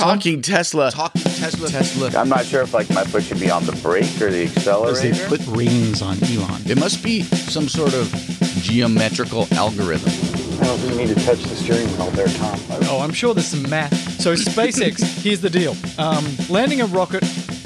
Talking Tesla. Talking Tesla. Tesla. I'm not sure if like my foot should be on the brake or the Because they accelerator. put reins on Elon. It must be some sort of geometrical algorithm. I don't think you need to touch the steering wheel there, Tom. Oh, I'm sure there's some math. So SpaceX, here's the deal. Um, landing a rocket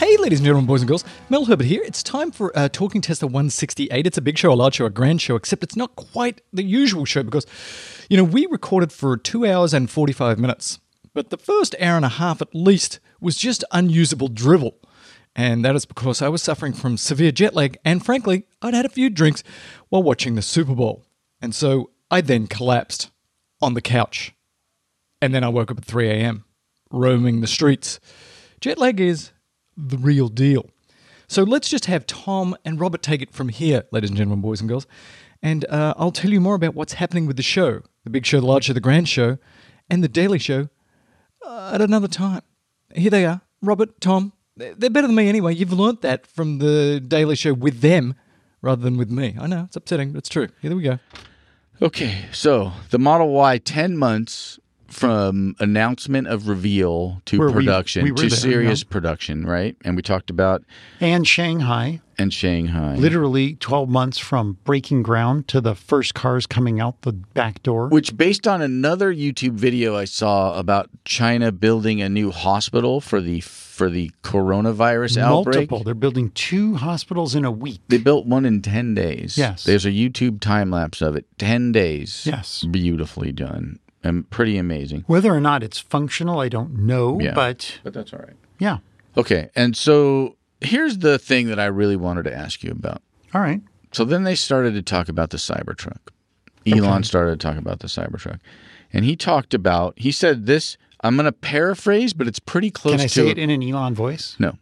Hey, ladies and gentlemen, boys and girls, Mel Herbert here. It's time for uh, Talking Tesla 168. It's a big show, a large show, a grand show, except it's not quite the usual show because, you know, we recorded for two hours and 45 minutes. But the first hour and a half at least was just unusable drivel. And that is because I was suffering from severe jet lag, and frankly, I'd had a few drinks while watching the Super Bowl. And so I then collapsed on the couch. And then I woke up at 3 a.m., roaming the streets. Jet lag is the real deal. So let's just have Tom and Robert take it from here, ladies and gentlemen, boys and girls. And uh, I'll tell you more about what's happening with the show the big show, the large show, the grand show, and the daily show uh, at another time. Here they are Robert, Tom. They're better than me anyway. You've learnt that from the daily show with them rather than with me. I know, it's upsetting, but it's true. Here we go. Okay, so the Model Y, 10 months from announcement of reveal to Where production we were to there, serious yeah. production, right? And we talked about And Shanghai, and Shanghai. literally 12 months from breaking ground to the first cars coming out the back door. Which, based on another YouTube video I saw about China building a new hospital for the for the coronavirus outbreak, Multiple. They're building two hospitals in a week. they built one in ten days. Yes. there's a YouTube time lapse of it. Ten days. Yes. beautifully done and pretty amazing. Whether or not it's functional, I don't know. Yeah. But But that's all right. yeah. Okay, and so here's the thing that I really wanted to ask you about. All right. So then they started to talk about the Cybertruck. Elon Okay. started to talk about the Cybertruck. And he talked about, he said this, I'm going to paraphrase, but it's pretty close Can I to say it in an Elon voice? No.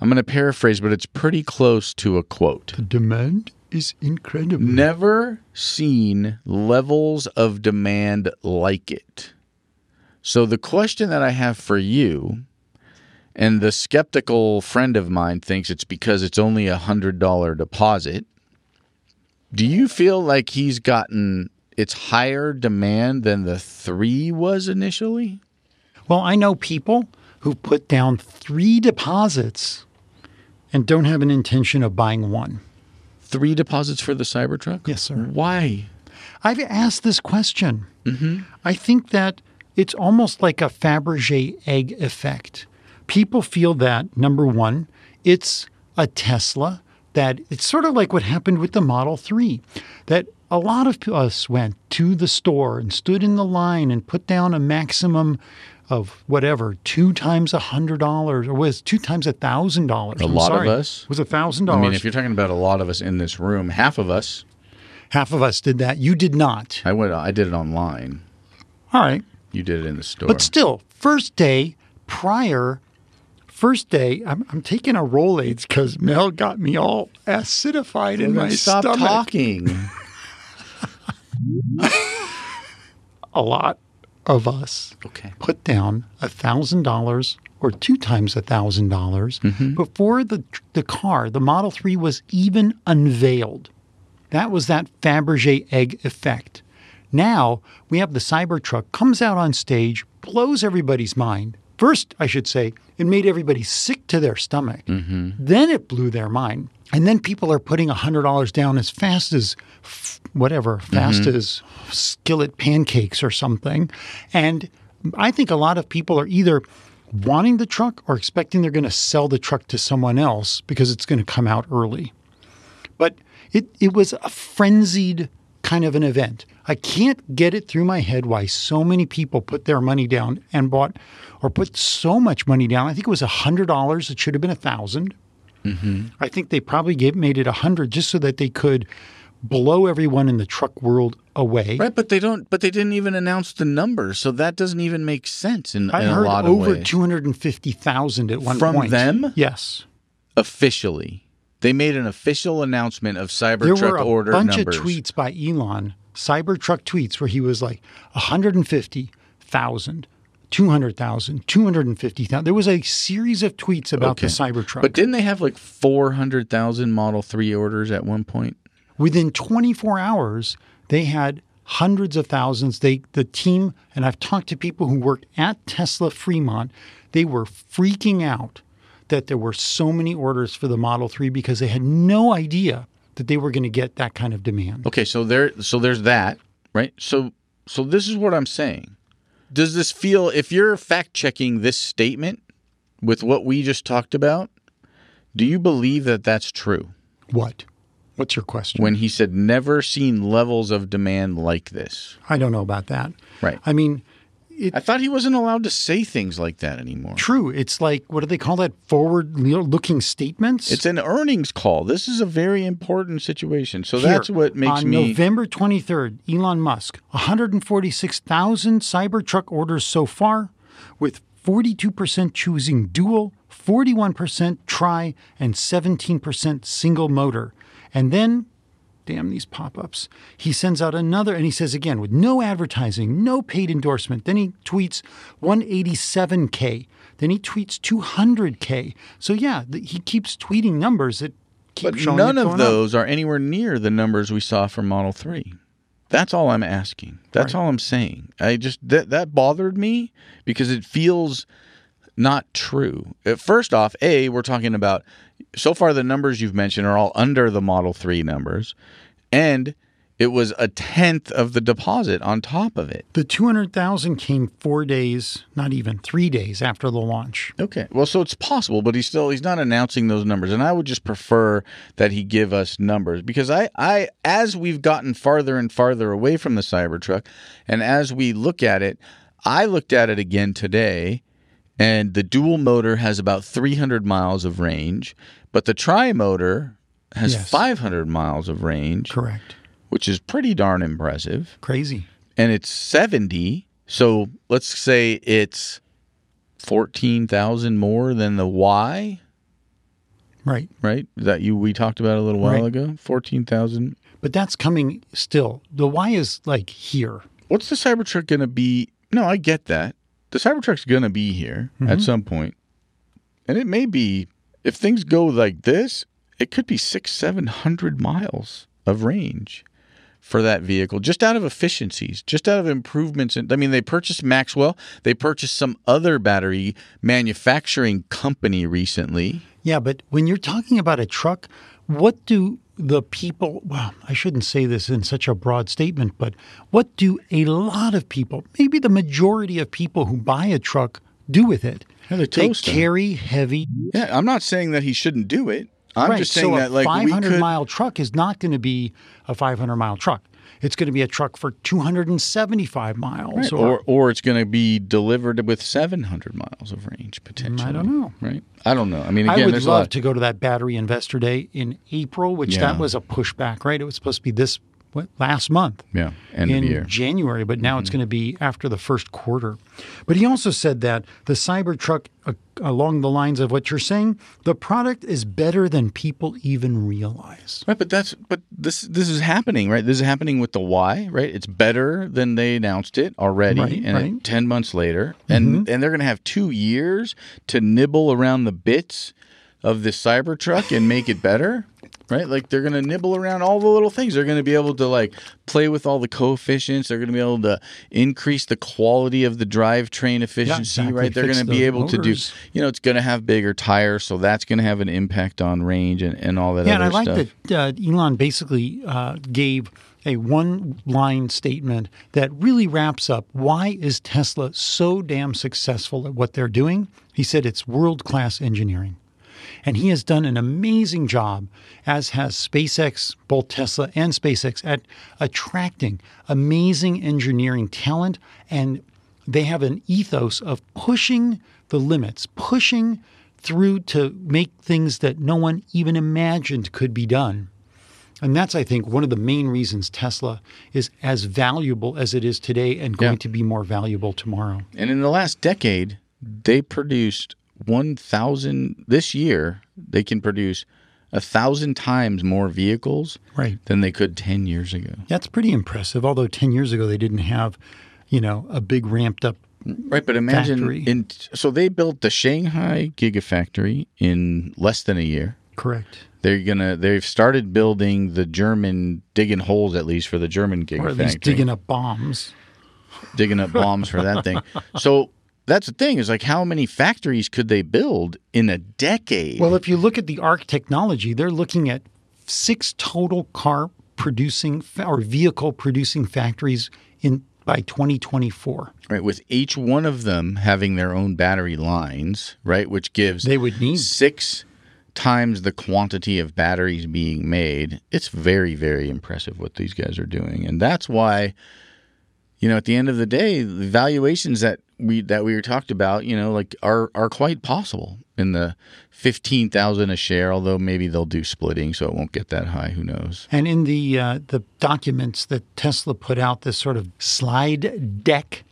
I'm going to paraphrase, but it's pretty close to a quote. The demand is incredible. Never seen levels of demand like it. So the question that I have for you, and the skeptical friend of mine thinks it's because it's only a hundred dollar deposit. Do you feel like he's gotten it's higher demand than the three was initially? Well, I know people who put down three deposits and don't have an intention of buying one. Three deposits for the Cybertruck? Yes, sir. Why? I've asked this question. Mm-hmm. I think that it's almost like a Fabergé egg effect. People feel that, number one, it's a Tesla, that it's sort of like what happened with the Model 3, that a lot of us went to the store and stood in the line and put down a maximum of whatever, two times a hundred dollars, or was two times a thousand dollars. A I'm lot of us? was a thousand dollars. I mean, if you're talking about a lot of us in this room, half of us, Half of us did that. You did not. I went I did it online. All right. You did it in the store. But still, first day prior, first day, I'm, I'm taking a Rolaids because Mel got me all acidified in my stop stomach. talking. A lot of us okay. put down a thousand dollars or two times a thousand dollars mm-hmm. before the the car, the Model Three, was even unveiled. That was that Fabergé egg effect. Now we have the Cybertruck comes out on stage, blows everybody's mind. First, I should say, it made everybody sick to their stomach. Mm-hmm. Then it blew their mind. And then people are putting $100 down as fast as f- whatever, fast mm-hmm. as skillet pancakes or something. And I think a lot of people are either wanting the truck or expecting they're going to sell the truck to someone else because it's going to come out early. But it, it was a frenzied kind of an event. I can't get it through my head why so many people put their money down and bought or put so much money down. I think it was $100. It should have been a 1000 mm-hmm. I think they probably gave, made it a hundred just so that they could blow everyone in the truck world away. Right, but they don't. But they didn't even announce the numbers, so that doesn't even make sense in, I in a lot of ways. over ways. 250,000 at one From point. From them? Yes. Officially, they made an official announcement of Cybertruck There were a order bunch numbers. of tweets by Elon, Cybertruck tweets, where he was like 150,000, 200,000, 250,000. There was a series of tweets about the Cybertruck. But didn't they have like four hundred thousand Model Three orders at one point? Within 24 hours, they had hundreds of thousands. They the team, and I've talked to people who worked at Tesla Fremont, they were freaking out that there were so many orders for the Model 3 because they had no idea that they were going to get that kind of demand. Okay, so there, so there's that, right? So, so this is what I'm saying. Does this feel? If you're fact checking this statement with what we just talked about, do you believe that that's true? What? What's your question? When he said never seen levels of demand like this, I don't know about that. Right. I mean, I thought he wasn't allowed to say things like that anymore. true. It's like what do they call that? Forward-looking statements. It's an earnings call. This is a very important situation. So that's what makes on me. November 23rd, Elon Musk, 146,000 Cybertruck orders so far, with 42% choosing dual, 41% tri, and 17% single motor. And then, damn these pop ups, he sends out another, and he says again, with no advertising, no paid endorsement. Then he tweets 187K. Then he tweets 200K. So, yeah, he keeps tweeting numbers that keep But none of going up. those are anywhere near the numbers we saw for Model 3. That's all I'm asking. That's all I'm saying. I just that that bothered me because it feels not true. Uh, First off, A, we're talking about so far the numbers you've mentioned are all under the Model 3 numbers and it was a tenth of the deposit on top of it. The 200,000 came four days, not even three days after the launch. Okay. Well, so it's possible, but he's still he's not announcing those numbers, and I would just prefer that he give us numbers because I I as we've gotten farther and farther away from the Cybertruck, and as we look at it, I looked at it again today, and the dual motor has about 300 miles of range, but the tri motor has Yes. 500 miles of range, Correct. which is pretty darn impressive Crazy. and it's 70 so let's say it's 14,000 more than the Y Right. right that you we talked about a little while Right. ago 14,000 But that's coming still. The Y is like here. what's the Cybertruck going to be no I get that the Cybertruck's going to be here at mm-hmm. some point and it may be if things go like this it could be 6 700 miles of range for that vehicle just out of efficiencies just out of improvements in, i mean they purchased maxwell they purchased some other battery manufacturing company recently. Yeah, but when you're talking about a truck, what do the people, well, I shouldn't say this in such a broad statement, but what do a lot of people, maybe the majority of people who buy a truck, do with it? Yeah, they they toast 'em. carry heavy. yeah i'm not saying that he shouldn't do it i'm right. just saying so that a like we 500 could mile truck is not going to be a 500 mile truck. It's going to be a truck for 275 miles. Right. Or, or it's going to be delivered with 700 miles of range potentially. I don't know. Right? I don't know. I mean, again, I would love to go to that battery investor day in April, which Yeah. that was a pushback, right? It was supposed to be this what, last month. Yeah, end in of the year. Mm-hmm. January, but now it's going to be after the first quarter. But he also said that the Cybertruck, uh, along the lines of what you're saying, the product is better than people even realize. Right, but that's but this this is happening, right? This is happening with the Y, right? It's better than they announced it already, Right, and right. Mm-hmm. it- ten months later, and and they're going to have two years to nibble around the bits of the Cybertruck and make it better, right? Like they're going to nibble around all the little things. They're going to be able to like play with all the coefficients. They're going to be able to increase the quality of the drivetrain efficiency, exactly. right? They're going to be able to do, you know, it's going to have bigger tires, so that's going to have an impact on range and, and all that. Yeah, and I like stuff. that uh, Elon basically uh, gave a one line statement that really wraps up why is Tesla so damn successful at what they're doing. He said it's world class engineering. And he has done an amazing job, as has SpaceX, both Tesla and SpaceX, at attracting amazing engineering talent. And they have an ethos of pushing the limits, pushing through to make things that no one even imagined could be done. And that's, I think, one of the main reasons Tesla is as valuable as it is today and going Yeah. to be more valuable tomorrow. And in the last decade, they produced 1,000. This year, they can produce a thousand times more vehicles Right. than they could 10 years ago. That's pretty impressive. Although 10 years ago, they didn't have, you know, a big ramped up. Right, but imagine Factory. in so they built the Shanghai Gigafactory in less than a year. Correct. They're gonna they've started building the German digging holes at least for the German Gigafactory. Or at least digging up bombs. digging up bombs for that thing. So that's the thing is like how many factories could they build in a decade? Well, if you look at the ARK technology, they're looking at six total car producing or vehicle producing factories in by 2024. right, with each one of them having their own battery lines, right, which gives They would need six times the quantity of batteries being made. It's very, very impressive what these guys are doing, and that's why, you know, at the end of the day, the valuations that we that we talked about, you know, like are are quite possible in the fifteen thousand a share. Although maybe they'll do splitting, so it won't get that high. Who knows? And in the uh, the documents that Tesla put out, this sort of slide deck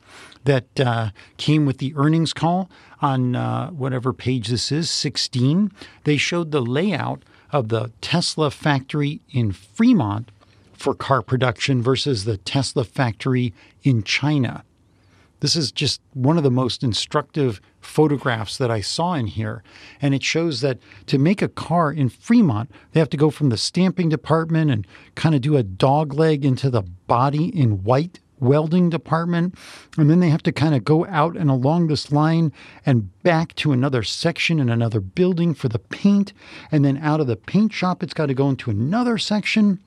that uh, came with the earnings call on uh, whatever page this is, 16, they showed the layout of the Tesla factory in Fremont for car production versus the Tesla factory in China. This is just one of the most instructive photographs that I saw in here. And it shows that to make a car in Fremont, they have to go from the stamping department and kind of do a dog leg into the body in white welding department. And then they have to kind of go out and along this line and back to another section in another building for the paint. And then out of the paint shop, it's got to go into another section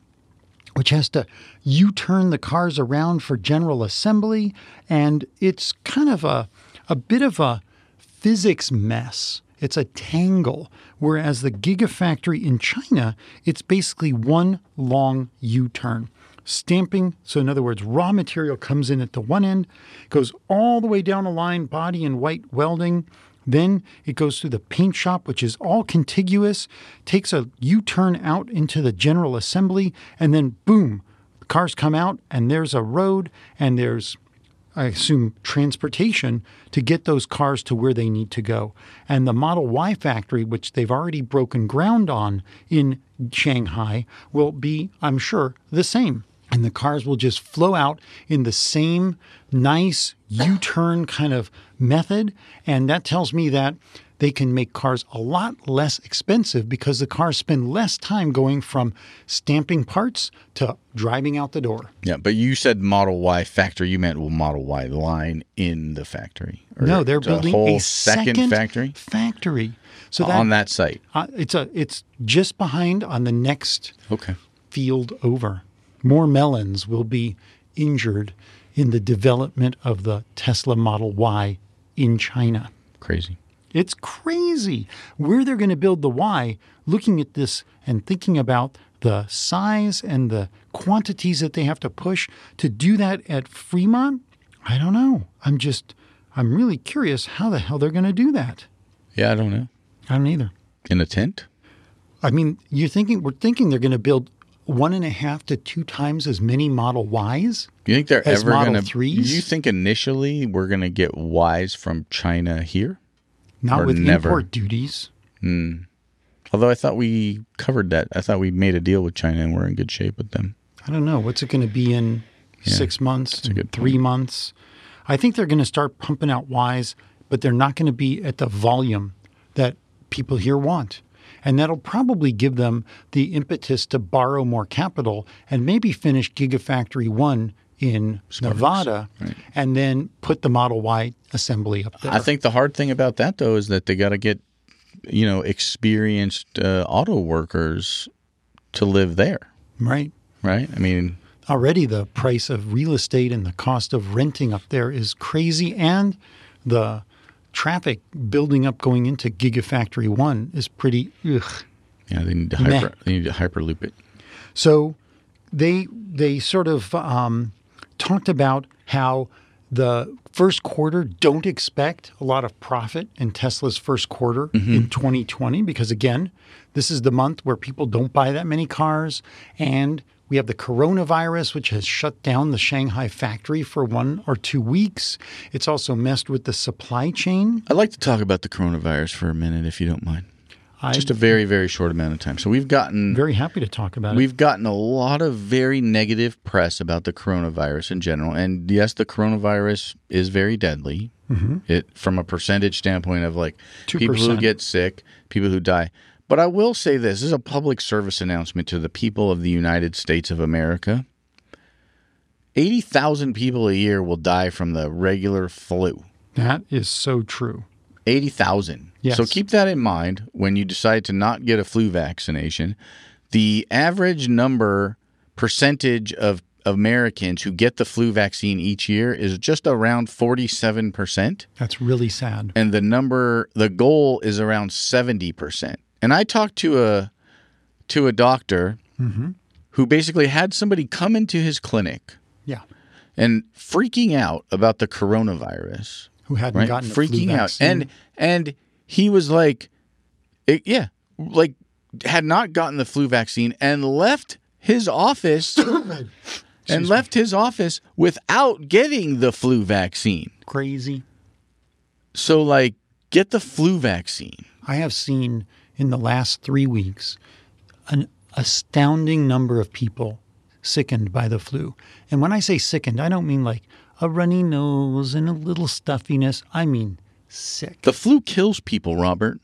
which has to U turn the cars around for general assembly. And it's kind of a, a bit of a physics mess. It's a tangle. Whereas the Gigafactory in China, it's basically one long U turn. Stamping, so in other words, raw material comes in at the one end, goes all the way down the line, body in white welding. Then it goes through the paint shop, which is all contiguous, takes a U turn out into the general assembly, and then boom, the cars come out, and there's a road, and there's, I assume, transportation to get those cars to where they need to go. And the Model Y factory, which they've already broken ground on in Shanghai, will be, I'm sure, the same and the cars will just flow out in the same nice U turn kind of method. And that tells me that they can make cars a lot less expensive because the cars spend less time going from stamping parts to driving out the door. Yeah, but you said Model Y factory. You meant well, Model Y line in the factory. Or no, they're a building whole a second, factory Factory. So that, on that site. uh, it's a it's just behind on the next Okay. field over. More melons will be injured in the development of the Tesla Model Y in China. Crazy. It's crazy where they're going to build the Y, looking at this and thinking about the size and the quantities that they have to push to do that at Fremont. I don't know. I'm just, I'm really curious how the hell they're going to do that. Yeah, I don't know. I don't either. In a tent? I mean, you're thinking, we're thinking they're going to build one and a half to two times as many Model Ys. You think they're As ever going to? 3s? You think initially we're going to get Ys from China here? Not Or with never. import duties. Hmm. Although I thought we covered that. I thought we made a deal with China and we're in good shape with them. I don't know. What's it going to be in six months? three months? I think they're going to start pumping out Ys, but they're not going to be at the volume that people here want. And that'll probably give them the impetus to borrow more capital and maybe finish Gigafactory 1 in Nevada and then put the Model Y assembly up there. I think the hard thing about that though is that they got to get, you know, experienced uh, auto workers to live there, right. right? I mean, already the price of real estate and the cost of renting up there is crazy and the traffic building up going into gigafactory 1 is pretty ugh. yeah, they need to Meh. hyper, they need to hyperloop it. so they they sort of um, talked about how the first quarter, don't expect a lot of profit in Tesla's first quarter Mm-hmm. in 2020 because, again, this is the month where people don't buy that many cars. And we have the coronavirus, which has shut down the Shanghai factory for one or two weeks. It's also messed with the supply chain. I'd like to talk about the coronavirus for a minute, if you don't mind. I'm Just a very, very short amount of time. So we've gotten very happy to talk about it. We've gotten a lot of very negative press about the coronavirus in general, and yes, the coronavirus is very deadly. Mm-hmm. It from a percentage standpoint of like two people who get sick, people who die. But I will say this: this is a public service announcement to the people of the United States of America. Eighty thousand people a year will die from the regular flu. That is so true. 80,000. Yes. So keep that in mind when you decide to not get a flu vaccination. The average number percentage of Americans who get the flu vaccine each year is just around 47%. That's really sad. And the number, the goal is around 70%. And I talked to a, to a doctor mm-hmm. who basically had somebody come into his clinic Yeah. and freaking out about the coronavirus Who hadn't right? gotten freaking out, vaccine. and and he was like, it, yeah, like had not gotten the flu vaccine and left his office and left his office without getting the flu vaccine. crazy. So like, get the flu vaccine. I have seen in the last three weeks an astounding number of people sickened by the flu. And when I say sickened, I don't mean like a runny nose and a little stuffiness. I mean sick. The flu kills people, Robert.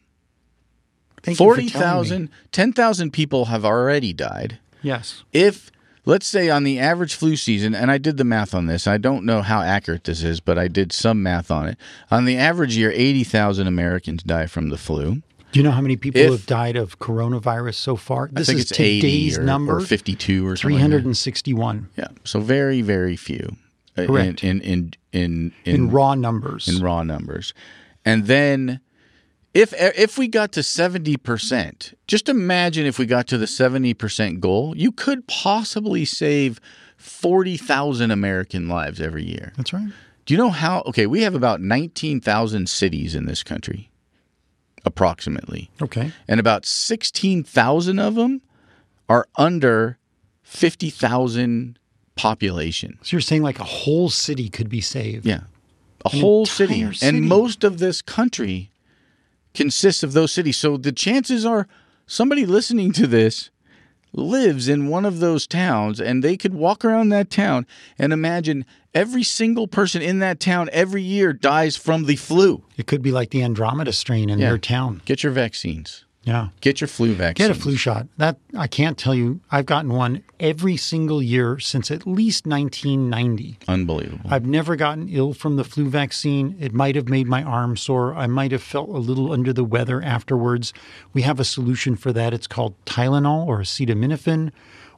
Thank you for telling me. 40,000, 10,000 people have already died. Yes. if let's say on the average flu season and i did the math on this i don't know how accurate this is but i did some math on it on the average year 80000 americans die from the flu Do you know how many people If- have died of coronavirus so far? i This think is it's 80 today's or, number. or 52 or something like 361 yeah so very very few uh, Correct. in in in in, in raw numbers. in raw numbers and then if if we got to 70% just imagine if we got to the 70% goal you could possibly save 40,000 american lives every year That's right. Do you know how? Okay, we have about 19,000 cities in this country, approximately. Okay. And about 16,000 of them are under 50,000 population. So you're saying like a whole city could be saved. Yeah. A whole city. city. And most of this country consists of those cities. So the chances are somebody listening to this lives in one of those towns and they could walk around that town and imagine every single person in that town every year dies from the flu. It could be like the Andromeda strain in Yeah. their town. Get your vaccines. Yeah. Get your flu vaccine. Get a flu shot. That I can't tell you. I've gotten one every single year since at least 1990. Unbelievable. I've never gotten ill from the flu vaccine. It might have made my arm sore. I might have felt a little under the weather afterwards. We have a solution for that. It's called Tylenol or acetaminophen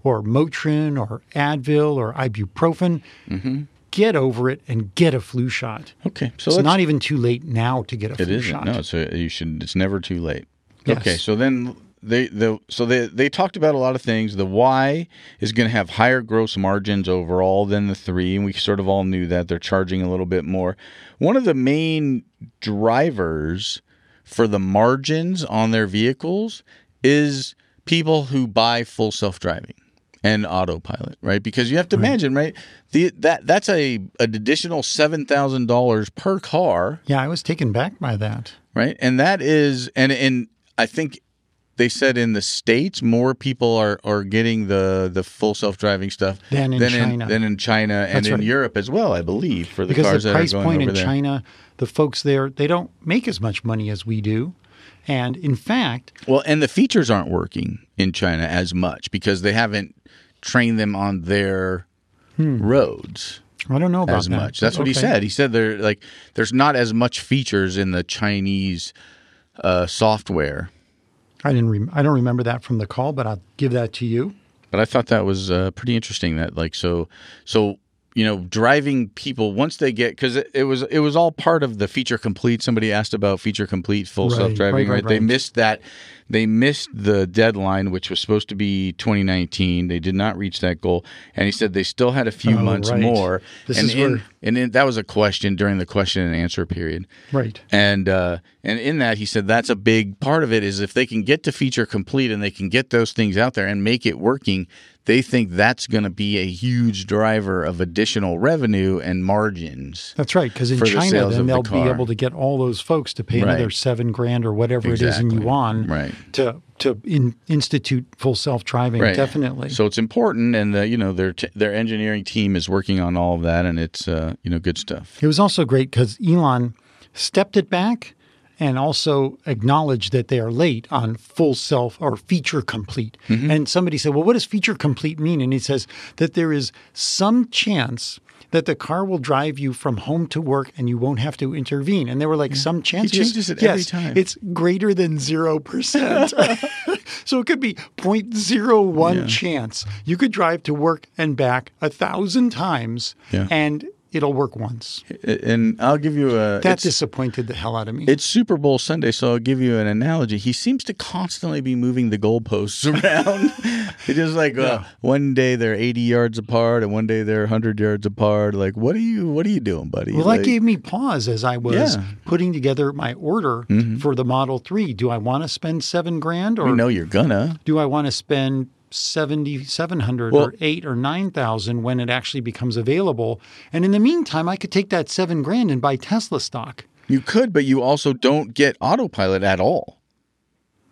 or Motrin or Advil or ibuprofen. Mm-hmm. Get over it and get a flu shot. okay, so it's not even too late now to get a it flu isn't. shot. No, a, you should. It's never too late. Yes. Okay, so then they the so they they talked about a lot of things. The Y is going to have higher gross margins overall than the three, and we sort of all knew that they're charging a little bit more. One of the main drivers for the margins on their vehicles is people who buy full self driving and autopilot, right? Because you have to imagine, right? The that that's a an additional seven thousand dollars per car Yeah, I was taken back by that. right? And that is, and and I think they said in the states more people are are getting the the full self driving stuff Than in than China. in, than in China and That's in right. Europe as well, I believe, for the because cars the that price are going point over in there. China, the folks there, they don't make as much money as we do. And in fact, Well, and the features aren't working in China as much because they haven't trained them on their roads I don't know Hmm. about as that. much. That's what he Okay. said. He said there like there's not as much features in the Chinese uh, software. I didn't. Rem- I don't remember that from the call, but I'll give that to you. But I thought that was uh, pretty interesting. That like so so you know, driving people once they get because it, it was it was all part of the feature complete. Somebody asked about feature complete full Right, self driving, right, right, right, They missed that. They missed the deadline, which was supposed to be 2019. They did not reach that goal, and he said they still had a few Oh, months right. more. This and is in, where- and in, that was a question during the question and answer period. Right. And uh, and in that, he said that's a big part of it is if they can get to feature complete and they can get those things out there and make it working, they think that's going to be a huge driver of additional revenue and margins. That's right. Because in For the China, then they'll be able to get all those folks to pay another seven grand or whatever it is in yuan Right. To to in, institute full self driving. Right. Definitely. So it's important, and uh, you know their t- their engineering team is working on all of that, and it's uh, you know good stuff. It was also great because Elon stepped it back and also acknowledged that they are late on full self or feature complete. And somebody said, Well, what does feature complete mean? And he says that there is some chance that the car will drive you from home to work and you won't have to intervene. And there were like, Some chances. He changes it every time." It's greater than 0%. so it could be 0.01 chance. You could drive to work and back a thousand times Yeah. and it'll work once. And I'll give you a That disappointed the hell out of me. It's Super Bowl Sunday, so I'll give you an analogy. He seems to constantly be moving the goalposts around. it's just like uh, one day they're 80 yards apart, and one day they're 100 yards apart. Like, what are you? What are you doing, buddy? well, like, that gave me pause as I was Yeah. Mm-hmm. putting together my order for the Model 3. Do I want to spend seven grand or we know you're gonna. do I want to spend 7700 Well- or 8 or 9000 when it actually becomes available? And in the meantime, I could take that 7 grand and buy Tesla stock. You could, but you also don't get autopilot at all.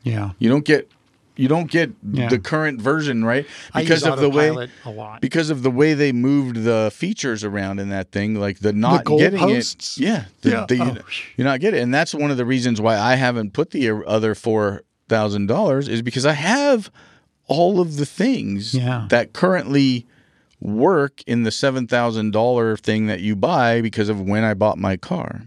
Yeah. You don't get. You don't get Yeah. the current version, right? Because use of the way a lot. because of the way they moved the features around in that thing, like the not getting it. Yeah, the, Yeah. the- Oh. you're not getting it, and that's one of the reasons why I haven't put the other four thousand dollars is because I have all of the things Yeah. that currently work in the seven thousand dollar thing that you buy because of when I bought my car.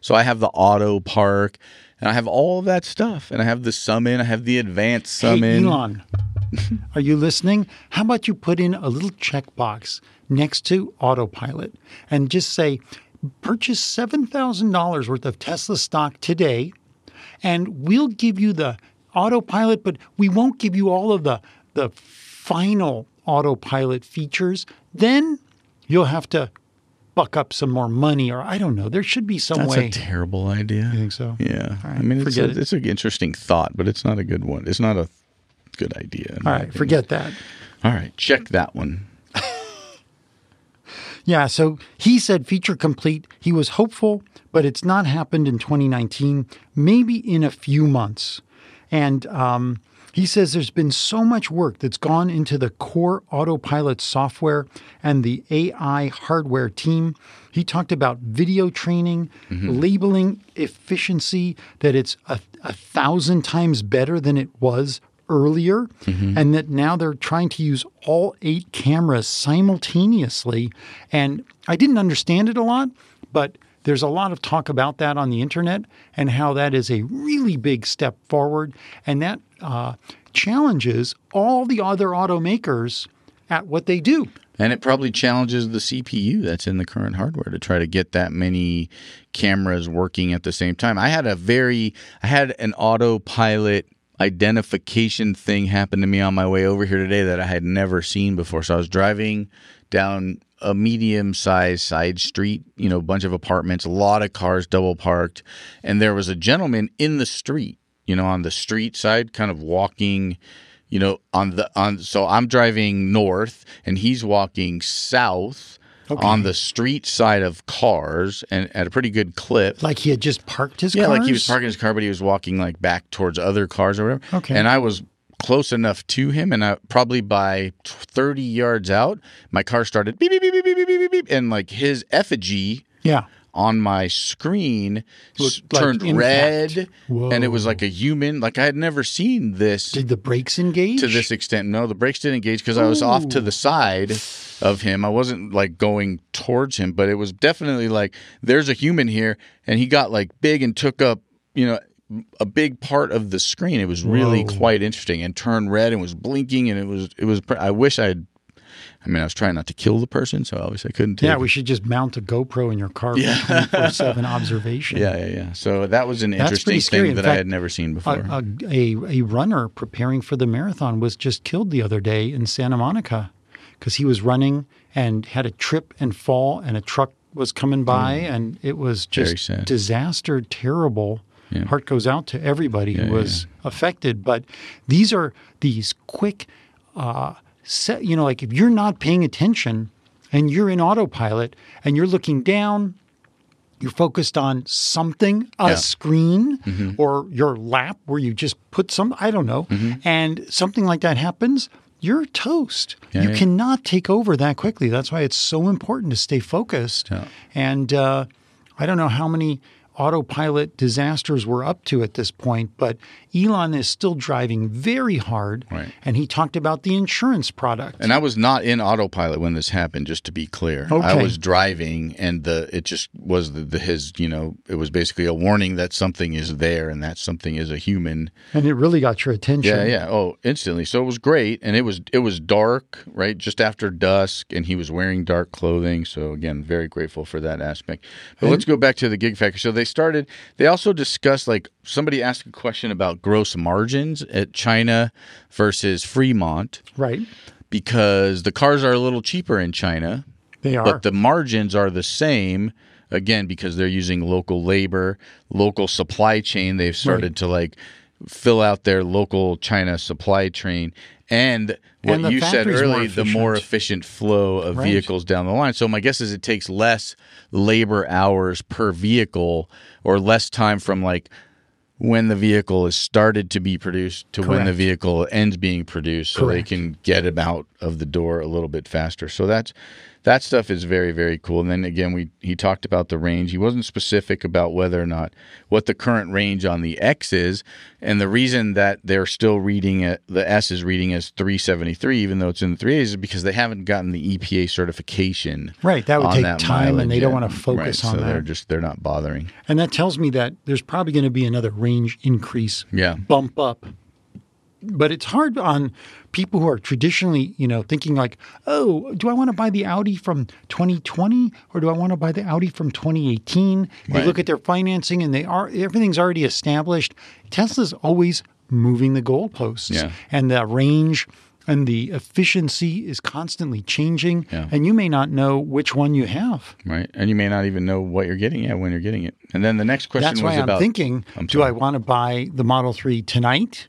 So I have the auto park. And I have all of that stuff, and I have the summon. I have the advanced Hey, summon. Elon, are you listening? How about you put in a little checkbox next to autopilot and just say, purchase $7,000 worth of Tesla stock today, and we'll give you the autopilot, but we won't give you all of the, the final autopilot features. Then you'll have to buck up some more money, or I don't know. There should be some That's way. That's a terrible idea. you think so? Yeah, right, I mean, it's, a, it. it's an interesting thought, but it's not a good one. It's not a good idea. All right, opinion. forget that. All right, check that one. Yeah, so he said feature complete. He was hopeful, but it's not happened in 2019, maybe in a few months. And um, he says there's been so much work that's gone into the core autopilot software and the AI hardware team. He talked about video training, labeling efficiency, that it's a, a thousand times better than it was earlier, and that now they're trying to use all eight cameras simultaneously. And I didn't understand it a lot, but there's a lot of talk about that on the internet and how that is a really big step forward. And that uh, challenges all the other automakers at what they do. And it probably challenges the CPU that's in the current hardware to try to get that many cameras working at the same time. I had a very, I had an autopilot identification thing happen to me on my way over here today that I had never seen before. So I was driving down a medium sized side street, you know, a bunch of apartments, a lot of cars double parked, and there was a gentleman in the street, you know, on the street side, kind of walking you know on the on so i'm driving north and he's walking south on the street side of cars and at a pretty good clip Like he had just parked his yeah cars? like he was parking his car but he was walking like back towards other cars or whatever Okay. and i was close enough to him and I, probably by 30 yards out my car started beep beep beep beep beep beep beep, beep and like his effigy Yeah. on my screen s- like turned impact. red and it was like a human like i had never seen this Did the brakes engage? to this extent. No, the brakes didn't engage because I was off to the side of him. I wasn't like going towards him, but it was definitely like there's a human here, and he got like big and took up, you know, a big part of the screen. It was really Whoa. quite interesting and turned red and was blinking, and it was it was. I wish I. had I mean, I was trying not to kill the person, so obviously I couldn't. Take Yeah, we should just mount a GoPro in your car for 24 7 observation. Yeah, yeah, yeah. So that was an That's interesting thing In that I had never seen before. A, a, a, runner preparing for the marathon was just killed the other day in Santa Monica because he was running and had a trip and fall, and a truck was coming by, and it was Mm. Just disaster, terrible. Yeah. Heart goes out to everybody Yeah, who was affected. But these are these quick, uh, set, you know, like if you're not paying attention and you're in autopilot and you're looking down, you're focused on something, a Yeah. screen Mm-hmm. or your lap where you just put some, I don't know, and something like that happens, you're toast. Yeah, you yeah. cannot take over that quickly. That's why it's so important to stay focused. Yeah. And uh, I don't know how many autopilot disasters we're up to at this point, but Elon is still driving very hard. Right. And he talked about the insurance product. and I was not in autopilot when this happened. Just to be clear, I was driving, and the it just was the, the his. You know, it was basically a warning that something is there, and that something is a human. and it really got your attention. Yeah, yeah. Oh, instantly. So it was great, and it was it was dark, right, just after dusk, and he was wearing dark clothing. So again, very grateful for that aspect. But let's go back to the gig factory. So they started. They also discussed like somebody asked a question about gross margins at China versus Fremont Right. because the cars are a little cheaper in China, They are. but the margins are the same. Again, because they're using local labor, local supply chain. They've started to like fill out their local China supply chain. And what And you said early, the more efficient. flow of Right. vehicles down the line. So my guess is it takes less labor hours per vehicle or less time from like when the vehicle is started to be produced to when the vehicle ends being produced so they can get them out of the door a little bit faster. So that's that stuff is very very cool. And then again, we he talked about the range. He wasn't specific about whether or not what the current range on the X is, and the reason that they're still reading it, the S is reading as 373, even though it's in the 3As, is because they haven't gotten the EPA certification. Right, that would take that time, and they don't mileage wanna focus right, on so They're just they're not bothering. And that tells me that there's probably going to be another range increase Yeah. bump up. But it's hard on people who are traditionally, you know, thinking like, oh, do I want to buy the Audi from 2020 or do I want to buy the Audi from 2018? They look at their financing and they are everything's already established. Tesla's always moving the goalposts. Yeah. And the range and the efficiency is constantly changing. Yeah. And you may not know which one you have. Right, and you may not even know what you're getting at when you're getting it. And then the next question That's was why I'm about thinking: Do I want to buy the Model Three tonight,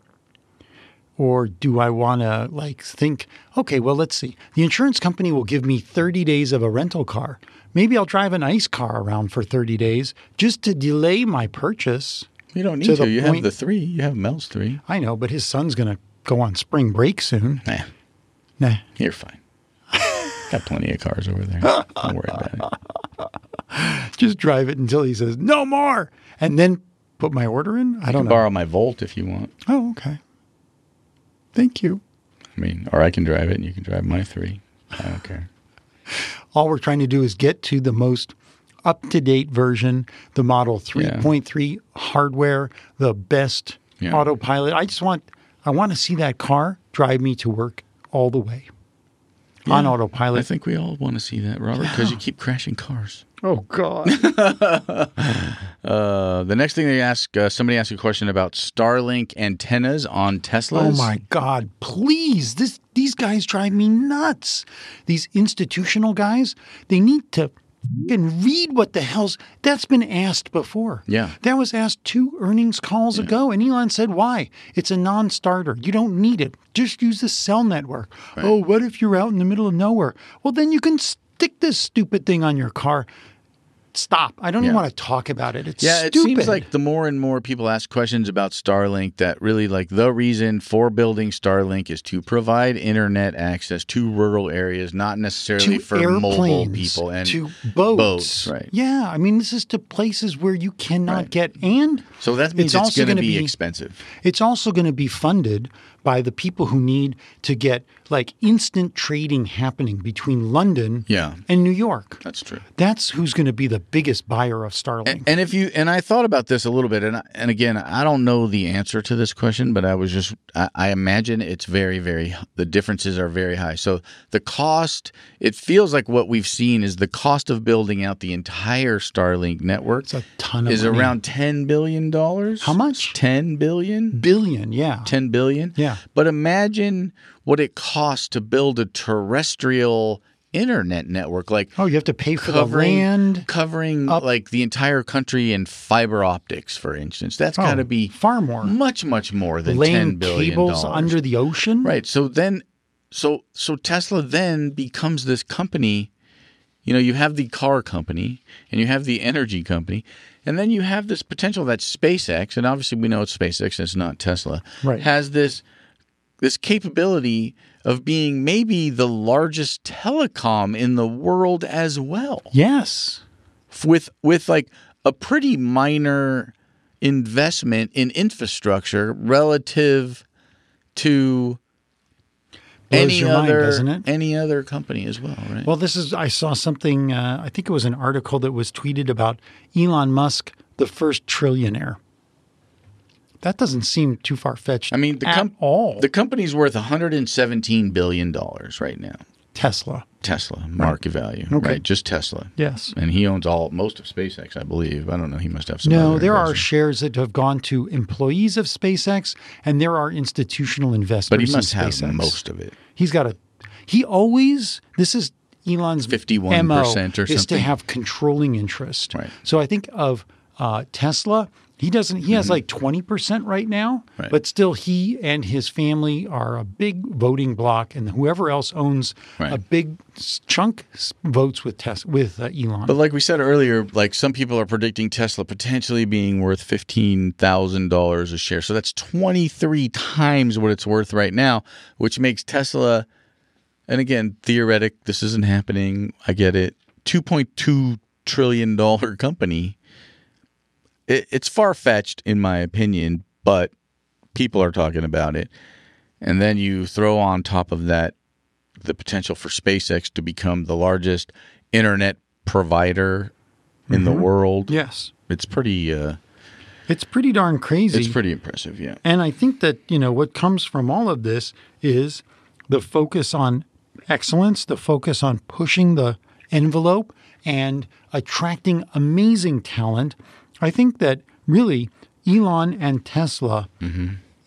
or do I want to like think? Okay, well, let's see. The insurance company will give me 30 days of a rental car. Maybe I'll drive an ICE car around for 30 days just to delay my purchase. You don't need to to. You point- have the three. You have Mel's three. I know, but his son's going to go on spring break soon. Nah, Nah. you're fine. Got plenty of cars over there. Don't worry about it. Just drive it until he says no more, and then put my order in. I don't can know. borrow my Volt if you want. Oh, okay. Thank you. I mean, or I can drive it and you can drive my three. I don't care. all we're trying to do is get to the most up to date version, the Model 3.3 hardware, the best Yeah. autopilot. I just want I want to see that car drive me to work all the way on autopilot. I think we all want to see that, Robert, because you keep crashing cars. Oh God! Uh, the next thing they ask, uh, somebody asked a question about Starlink antennas on Teslas. oh my God! Please, this these guys drive me nuts. These institutional guys, they need to and read what the hell's that's been asked before. Yeah. That was asked two earnings calls ago, and Elon said, Why? It's a non starter. You don't need it. Just use the cell network. Oh, what if you're out in the middle of nowhere? Well, then you can stick this stupid thing on your car. Stop. I don't even want to talk about it. It's Yeah, stupid. it seems like the more and more people ask questions about Starlink, that really like the reason for building Starlink is to provide internet access to rural areas, not necessarily to for mobile people and to boats. boats, right. Yeah, I mean, this is to places where you cannot Right. get, and So that means It's it's, also going to be, be- expensive. It's also going to be funded by the people who need to get like instant trading happening between London Yeah. and New York. That's true. That's who's going to be the biggest buyer of Starlink. And if you and I thought about this a little bit, and I- and again, I don't know the answer to this question, but I was just I, I imagine it's very very the differences are very high. So the cost, it feels like what we've seen is the cost of building out the entire Starlink network It's a ton of is money. around ten billion dollars. How much? Ten billion. billion, yeah. 10 billion. Yeah. But imagine what it costs to build a terrestrial internet network like Oh, you have to pay for the land. covering like the entire country in fiber optics for instance. That's Oh, got to be far more. much much more than 10 Laying billion cables dollars. under the ocean. Right. So then so so Tesla then becomes this company you know, you have the car company and you have the energy company, and then you have this potential that SpaceX, and obviously we know it's SpaceX, it's not Tesla, Right. has this this capability of being maybe the largest telecom in the world as well. Yes. With with like a pretty minor investment in infrastructure relative to Blows any your mind, other doesn't it? any other company as well, right? Well, this is, I saw something, uh, I think it was an article that was tweeted about Elon Musk, the first trillionaire. That doesn't seem too far fetched I mean, the at com- all. the company's worth 117 billion dollars right now. Tesla. Tesla market value, Okay. right? Just Tesla. Yes. And he owns all most of SpaceX, I believe. I don't know. He must have some. No, there are shares that have gone to employees of SpaceX, and there are institutional investors but he must have SpaceX. most of it. He's got a. He always. This is Elon's 51% MO or is to something. have controlling interest. Right. So I think of uh, Tesla. He doesn't. He has like twenty percent right now, Mm-hmm. Right. but still, he and his family are a big voting block, and whoever else owns a big chunk votes with Tesla with uh, Elon. But like we said earlier, like some people are predicting Tesla potentially being worth fifteen thousand dollars a share. So that's twenty three times what it's worth right now, which makes Tesla. And again, theoretic. This isn't happening. I get it. Two point two trillion dollar company. It, it's far fetched, in my opinion, but people are talking about it. And then you throw on top of that the potential for SpaceX to become the largest internet provider in the world. yes, It's pretty uh, it's pretty darn crazy. it's pretty impressive, yeah. And I think that, you know, what comes from all of this is the focus on excellence, the focus on pushing the envelope and attracting amazing talent. I think that really Elon and Tesla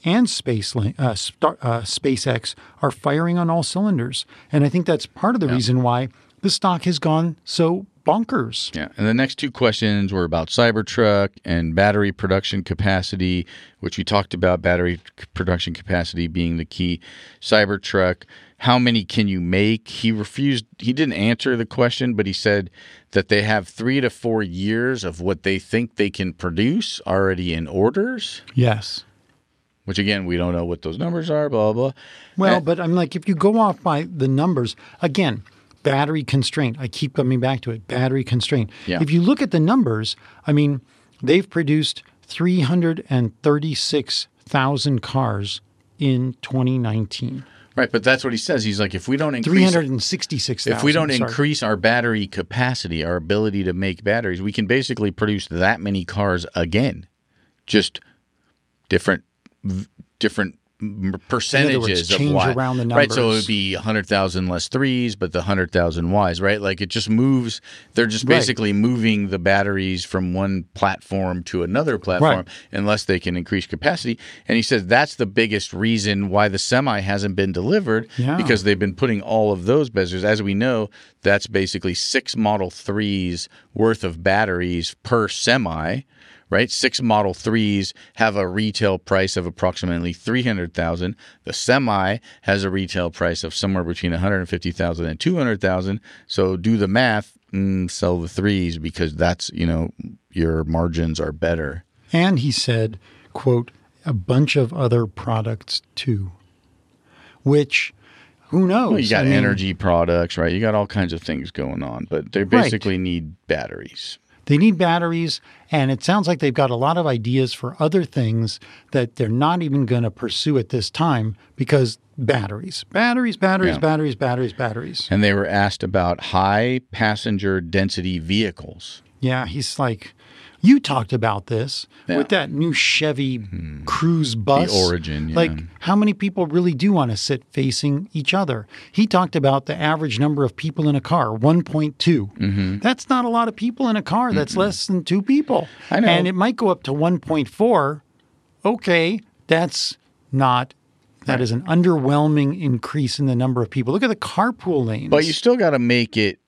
and Space, uh, Star, uh, SpaceX are firing on all cylinders. And I think that's part of the reason why the stock has gone so bonkers. Yeah, and the next two questions were about Cybertruck and battery production capacity, which we talked about battery production capacity being the key. Cybertruck, how many can you make? He refused, he didn't answer the question, but he said that they have three to four years of what they think they can produce already in orders, Yes. which again, we don't know what those numbers are, blah, blah. blah. Well, Uh, but I'm like, if you go off by the numbers, again, battery constraint. I keep coming back to it. Battery constraint. Yeah. If you look at the numbers, I mean, they've produced 336,000 cars in 2019. Right, but that's what he says. He's like, if we don't increase 366,000. if we don't increase our battery capacity, our ability to make batteries, we can basically produce that many cars again, just different, v- different percentages of change Y. around the numbers. Right, so it would be hundred thousand less threes, but the hundred thousand Ys. Right, like it just moves. They're just Right. basically moving the batteries from one platform to another platform, Right. unless they can increase capacity. And he says that's the biggest reason why the semi hasn't been delivered Yeah. because they've been putting all of those bezels. As we know, that's basically six Model 3s worth of batteries per semi, right? Six Model 3s have a retail price of approximately 300,000. The semi has a retail price of somewhere between 150,000 and 200,000. So do the math, mm, sell the 3s because that's, you know, your margins are better. And he said, quote, a bunch of other products too, which who knows? Well, you got I mean, energy products, right? You got all kinds of things going on, but they basically need batteries. They need batteries, and it sounds like they've got a lot of ideas for other things that they're not even going to pursue at this time because batteries, batteries, batteries, Yeah. batteries, batteries, batteries. And they were asked about high passenger density vehicles. Yeah, he's like, you talked about this Yeah. with that new Chevy Cruise bus. Origin, yeah. Like, how many people really do want to sit facing each other? He talked about the average number of people in a car, 1.2. Mm-hmm. That's not a lot of people in a car. That's less than two people. I know. And it might go up to 1.4. Okay, that's not. That is an underwhelming increase in the number of people. Look at the carpool lanes. But you still got to make it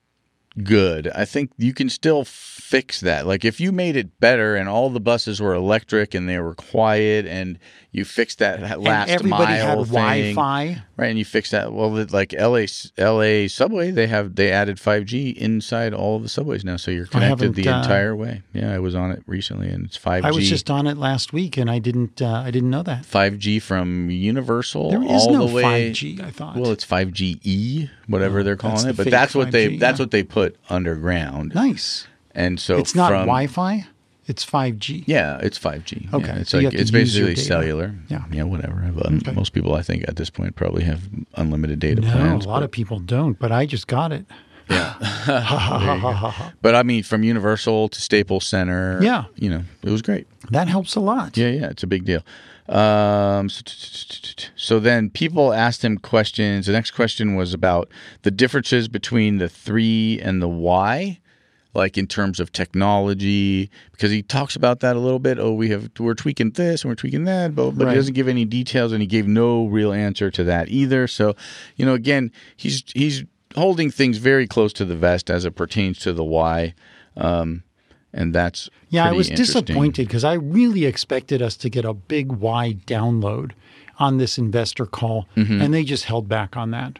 good. I think you can still fix that. Like if you made it better and all the buses were electric and they were quiet and you fixed that and last everybody mile had thing, Wi-Fi. right? And you fixed that. Well, like LA LA subway, they have they added 5G inside all of the subways now, so you're connected the uh, entire way. Yeah, I was on it recently, and it's 5G. I was just on it last week, and I didn't. Uh, I didn't know that. 5G from Universal There is all no the way. 5G. I thought. Well, it's 5GE, whatever they're calling it, but that's what they 5G, that's yeah. what they put underground. nice. And so it's not from, Wi-Fi. It's 5G. Yeah, it's 5G. Okay, Yeah, it's so like it's basically cellular. Yeah. Yeah, whatever. Un- Okay. Most people I think at this point probably have unlimited data No, plans. a lot but, of people don't, but I just got it. Yeah. but I mean from Universal to Staples Center, Yeah. you know, it was great. That helps a lot. Yeah, yeah, it's a big deal. Um, so, so then people asked him questions. The next question was about the differences between the three and the Y, like in terms of technology, because he talks about that a little bit. Oh, we have we're tweaking this and we're tweaking that, but but Right. he doesn't give any details, and he gave no real answer to that either. So, you know, again, he's he's holding things very close to the vest as it pertains to the Y. Um, and that's Yeah, I was disappointed because I really expected us to get a big wide download on this investor call, and they just held back on that.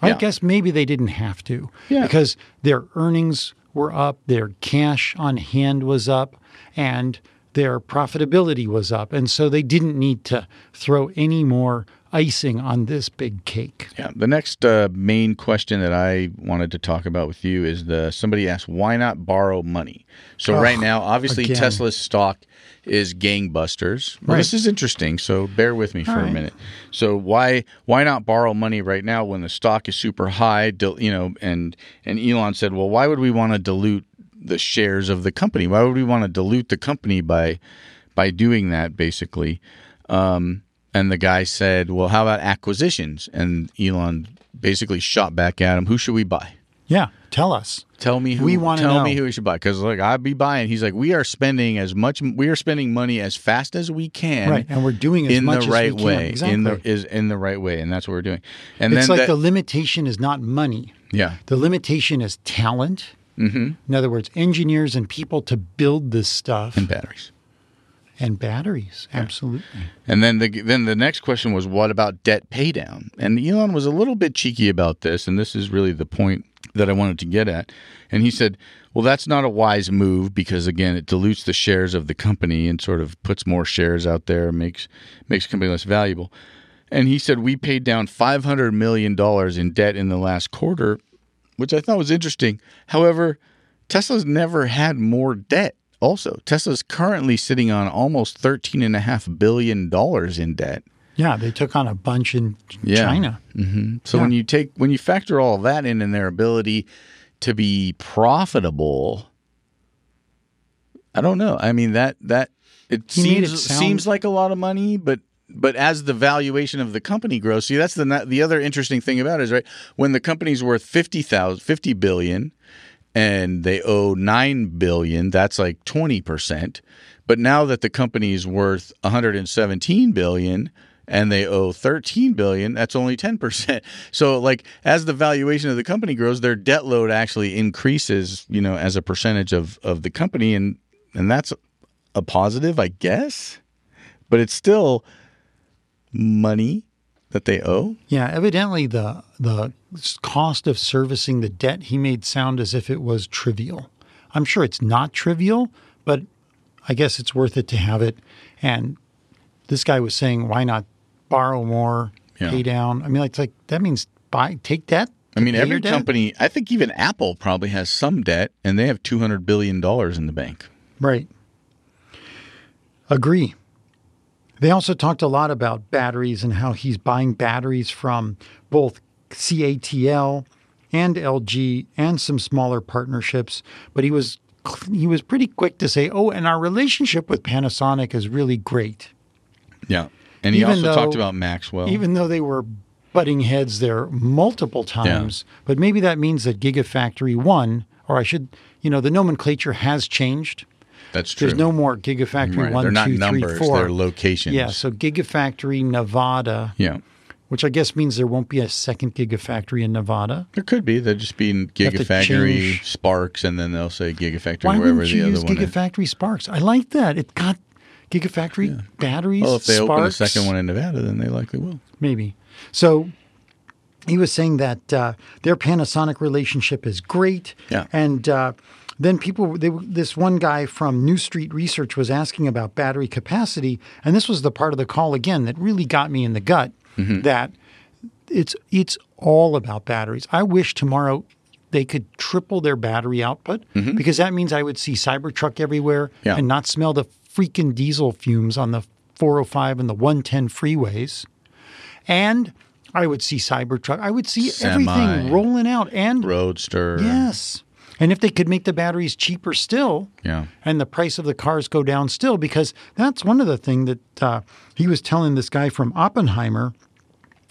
I Mm-hmm. Yeah. guess maybe they didn't have to Yeah. because their earnings were up, their cash on hand was up, and their profitability was up. And so they didn't need to throw any more icing on this big cake. Yeah. The next uh, main question that I wanted to talk about with you is the somebody asked why not borrow money. So right now, obviously again. Tesla's stock is gangbusters. Well, Right. this is interesting. So bear with me for All a minute. So why why not borrow money right now when the stock is super high? You know, and and Elon said, well, why would we want to dilute the shares of the company? Why would we want to dilute the company by by doing that? Basically. Um, and the guy said, "Well, how about acquisitions?" And Elon basically shot back at him, "Who should we buy? Yeah, tell us. Tell me who. We wanna tell me who we should buy because like I'd be buying." He's like, "We are spending as much. We are spending money as fast as we can, Right, and we're doing as in the right way. In the Exactly. is in the right way, and that's what we're doing. And It's like that- the limitation is not money. yeah, The limitation is talent. Mm-hmm. In other words, engineers and people to build this stuff and batteries." And batteries. Absolutely. And then the then the next question was, what about debt paydown? And Elon was a little bit cheeky about this, and this is really the point that I wanted to get at. And he said, well, that's not a wise move because again, it dilutes the shares of the company and sort of puts more shares out there, makes makes the company less valuable. And he said we paid down five hundred million dollars in debt in the last quarter, which I thought was interesting. However, Tesla's never had more debt. Also, Tesla's currently sitting on almost thirteen and a half billion dollars in debt. Yeah, they took on a bunch in Yeah. China. Mm-hmm. So Yeah. when you take when you factor all that in and their ability to be profitable, I don't know. I mean that that it seems it sound- seems like a lot of money, but but as the valuation of the company grows, see that's the the other interesting thing about it is right when the company's worth 50,000 50 billion and they owe 9 billion, that's like 20%. But now that the company is worth 117 billion and they owe 13 billion, that's only 10%. So like as the valuation of the company grows, their debt load actually increases, you know, as a percentage of of the company and and that's a positive, I guess. But it's still money that they owe. Yeah, evidently the the cost of servicing the debt he made sound as if it was trivial. I'm sure it's not trivial, but I guess it's worth it to have it. And this guy was saying, why not borrow more, Yeah. pay down? I mean, it's like that means buy take debt, I mean, every company, I think even Apple probably has some debt, and they have $200 billion in the bank. Right. Agree. They also talked a lot about batteries and how he's buying batteries from both CATL and LG and some smaller partnerships, but he was he was pretty quick to say, "Oh, and our relationship with Panasonic is really great." Yeah. And he Even also talked about Maxwell. even though they were butting heads there multiple times. But maybe that means that Gigafactory 1, or I should, you know, the nomenclature has changed. That's true. There's no more Gigafactory Right. one, They're not two, three, numbers, four. they're locations. Yeah, so Gigafactory Nevada, yeah. which I guess means there won't be a second Gigafactory in Nevada. There could be. They'll just be in Gigafactory Sparks, and then they'll say Gigafactory Why wherever the other one is. Gigafactory Sparks? I like that. It got Gigafactory batteries. Well, if they open a second one in Nevada, then they likely will. maybe. So he was saying that uh, their Panasonic relationship is great. Yeah. And uh, then people, they, this one guy from New Street Research was asking about battery capacity, and this was the part of the call again that really got me in the gut. Mm-hmm. That it's it's all about batteries. I wish tomorrow they could triple their battery output because that means I would see Cybertruck everywhere Mm-hmm. Yeah. and not smell the freaking diesel fumes on the 405 and the 110 freeways. And I would see Cybertruck. I would see Semi. everything rolling out. And Roadster. yes. And if they could make the batteries cheaper still, Yeah. and the price of the cars go down still, because that's one of the things that uh, he was telling this guy from Oppenheimer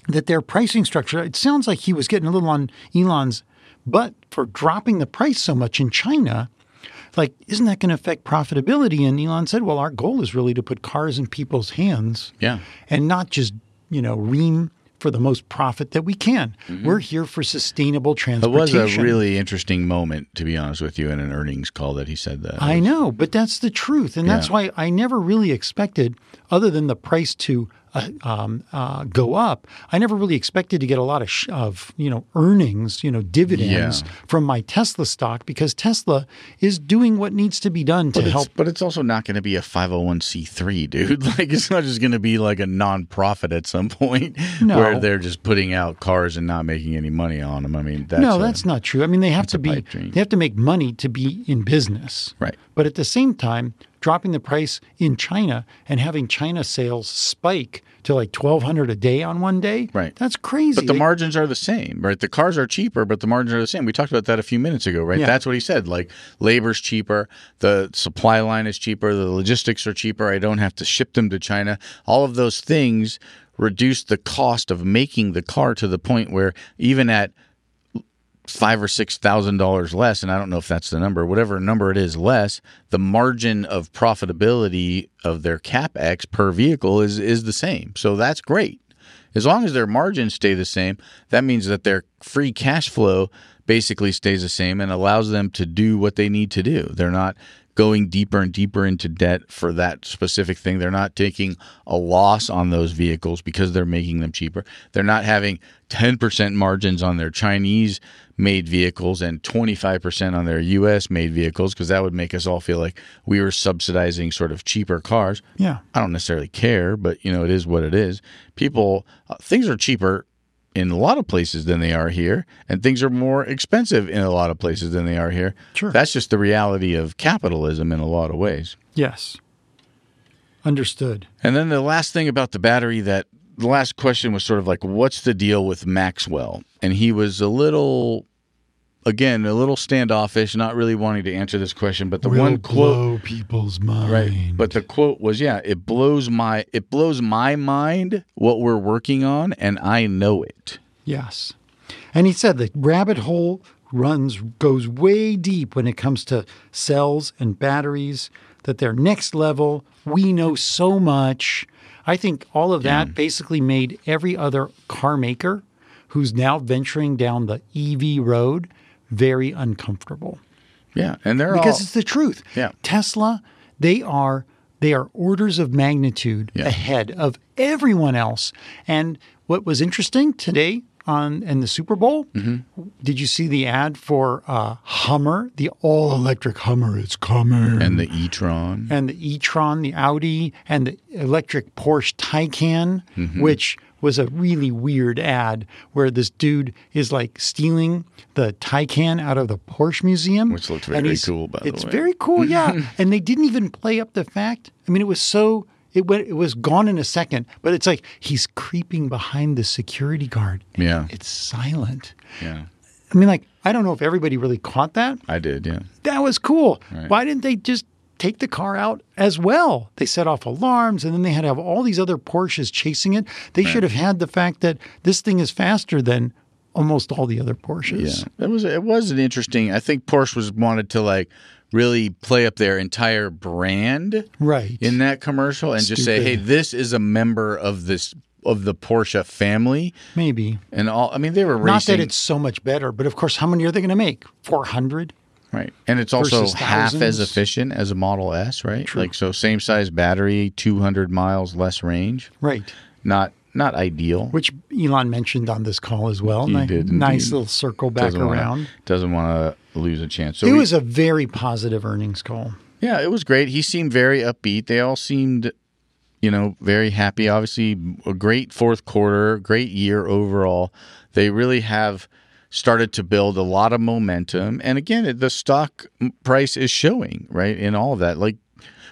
that their pricing structure, it sounds like he was getting a little on Elon's butt for dropping the price so much in China. Like, isn't that going to affect profitability? And Elon said, well, our goal is really to put cars in people's hands Yeah. and not just, you know, ream for the most profit that we can. We're here for sustainable Mm-hmm. It was a really interesting moment, to be honest with you, in an earnings call that he said that. I know, but that's the truth, and that's why I never really expected, other than the price to uh, um, uh, go up. I never really expected to get a lot of, sh- of you know earnings, you know dividends Yeah. from my Tesla stock because Tesla is doing what needs to be done to But help. but it's also not going to be a 501c3, dude. Like, it's not just going to be like a nonprofit at some point No. where they're just putting out cars and not making any money on them. I mean, that's no, a- that's not true. I mean, they have to be they have to make money to be in business, Right. But at the same time, dropping the price in China and having China sales spike to like twelve hundred a day on one day, Right. That's crazy. But the They- margins are the same, right? The cars are cheaper, but the margins are the same. We talked about that a few minutes ago, right? Yeah. That's what he said. Like labor's cheaper, the supply line is cheaper, the logistics are cheaper. I don't have to ship them to China. All of those things reduce the cost of making the car to the point where even at five or six thousand dollars less, and I don't know if that's the number, whatever number it is less, the margin of profitability of their capex per vehicle is is the same. So that's great. As long as their margins stay the same, that means that their free cash flow basically stays the same and allows them to do what they need to do. They're not going deeper and deeper into debt for that specific thing. They're not taking a loss on those vehicles because they're making them cheaper. They're not having 10% margins on their Chinese made vehicles and 25% on their US made vehicles because that would make us all feel like we were subsidizing sort of cheaper cars. Yeah. I don't necessarily care, but you know, it is what it is. People, uh, things are cheaper in a lot of places than they are here, and things are more expensive in a lot of places than they are here. Sure. That's just the reality of capitalism in a lot of ways. Yes. Understood. And then the last thing about the battery that the last question was sort of like, what's the deal with Maxwell? And he was a little, again, a little standoffish, not really wanting to answer this question. But the one quote, people's mind. right? But the quote was, "Yeah, it blows my it blows my mind what we're working on, and I know it." Yes. And he said the rabbit hole runs goes way deep when it comes to cells and batteries, that they're next level. We know so much. I think all of that basically made every other car maker who's now venturing down the EV road very uncomfortable Yeah, and they're because all it's the truth. Yeah. Tesla, they are they are orders of magnitude Yeah. ahead of everyone else. And what was interesting today on in the Super Bowl, Mm-hmm. did you see the ad for uh, Hummer, the all electric Hummer? It's coming. and the e-tron. and the e-tron, the Audi, and the electric Porsche Taycan, Mm-hmm. which was a really weird ad where this dude is like stealing the Taycan out of the Porsche Museum, Which looked very cool, by the way, It's very cool, yeah. and they didn't even play up the fact. I mean, it was so it went it was gone in a second, but it's like he's creeping behind the security guard. Yeah. it's silent. Yeah. I mean, like I don't know if everybody really caught that. I did, yeah. That was cool. Right. Why didn't they just take the car out as well? They set off alarms and then they had to have all these other Porsches chasing it. They should have had the fact that this thing is faster than almost all the other Porsches. Yeah, it was it was an interesting. I think Porsche was wanted to like really play up their entire brand Right. in that commercial and just say, "Hey, this is a member of this of the Porsche family." Maybe. And all I mean, they were racing Not that it's so much better, but of course, how many are they going to make? 400? Right, and it's also half as efficient as a Model S, right? Like so, same size battery, two hundred miles less range. Right. Not not ideal. Which Elon mentioned on this call as well. He Ni- did Nice little circle back doesn't wanna- around. doesn't want to lose a chance. So it we- was a very positive earnings call. Yeah, it was great. He seemed very upbeat. They all seemed, you know, very happy. Obviously, a great fourth quarter, great year overall. They really have started to build a lot of momentum. And again, the stock price is showing, right, in all of that. Like,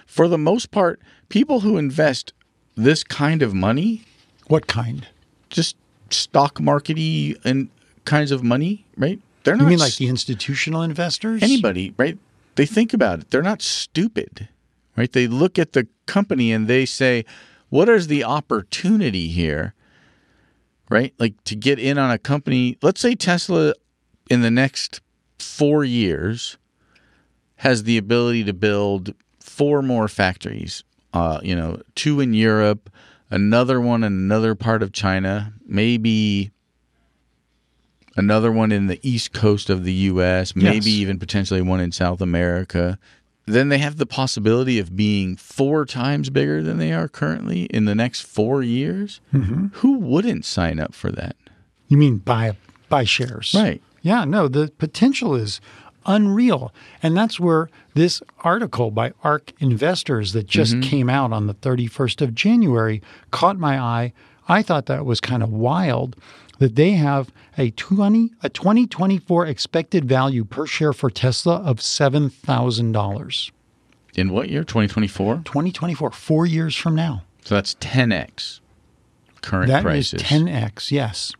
for the most part, people who invest this kind of money, What kind? just stock markety and kinds of money, right? They're not You mean like the institutional investors? anybody, right? They think about it. They're not stupid, right? They look at the company and they say, what is the opportunity here, right? Like to get in on a company. Let's say Tesla in the next four years has the ability to build four more factories, uh, you know, two in Europe, another one in another part of China, maybe another one in the east coast of the US, maybe Yes. even potentially one in South America. Then they have the possibility of being four times bigger than they are currently in the next four years. Mm-hmm. Who wouldn't sign up for that? You mean buy buy shares? Right. Yeah. No, the potential is unreal, and that's where this article by ARK Investors that just Mm-hmm. came out on the 31st of January caught my eye. I thought that was kind of wild that they have a 20 a 2024 expected value per share for Tesla of seven thousand dollars. In what year? 2024? 2024, four years from now. So that's 10x current That is prices. 10x. Yes.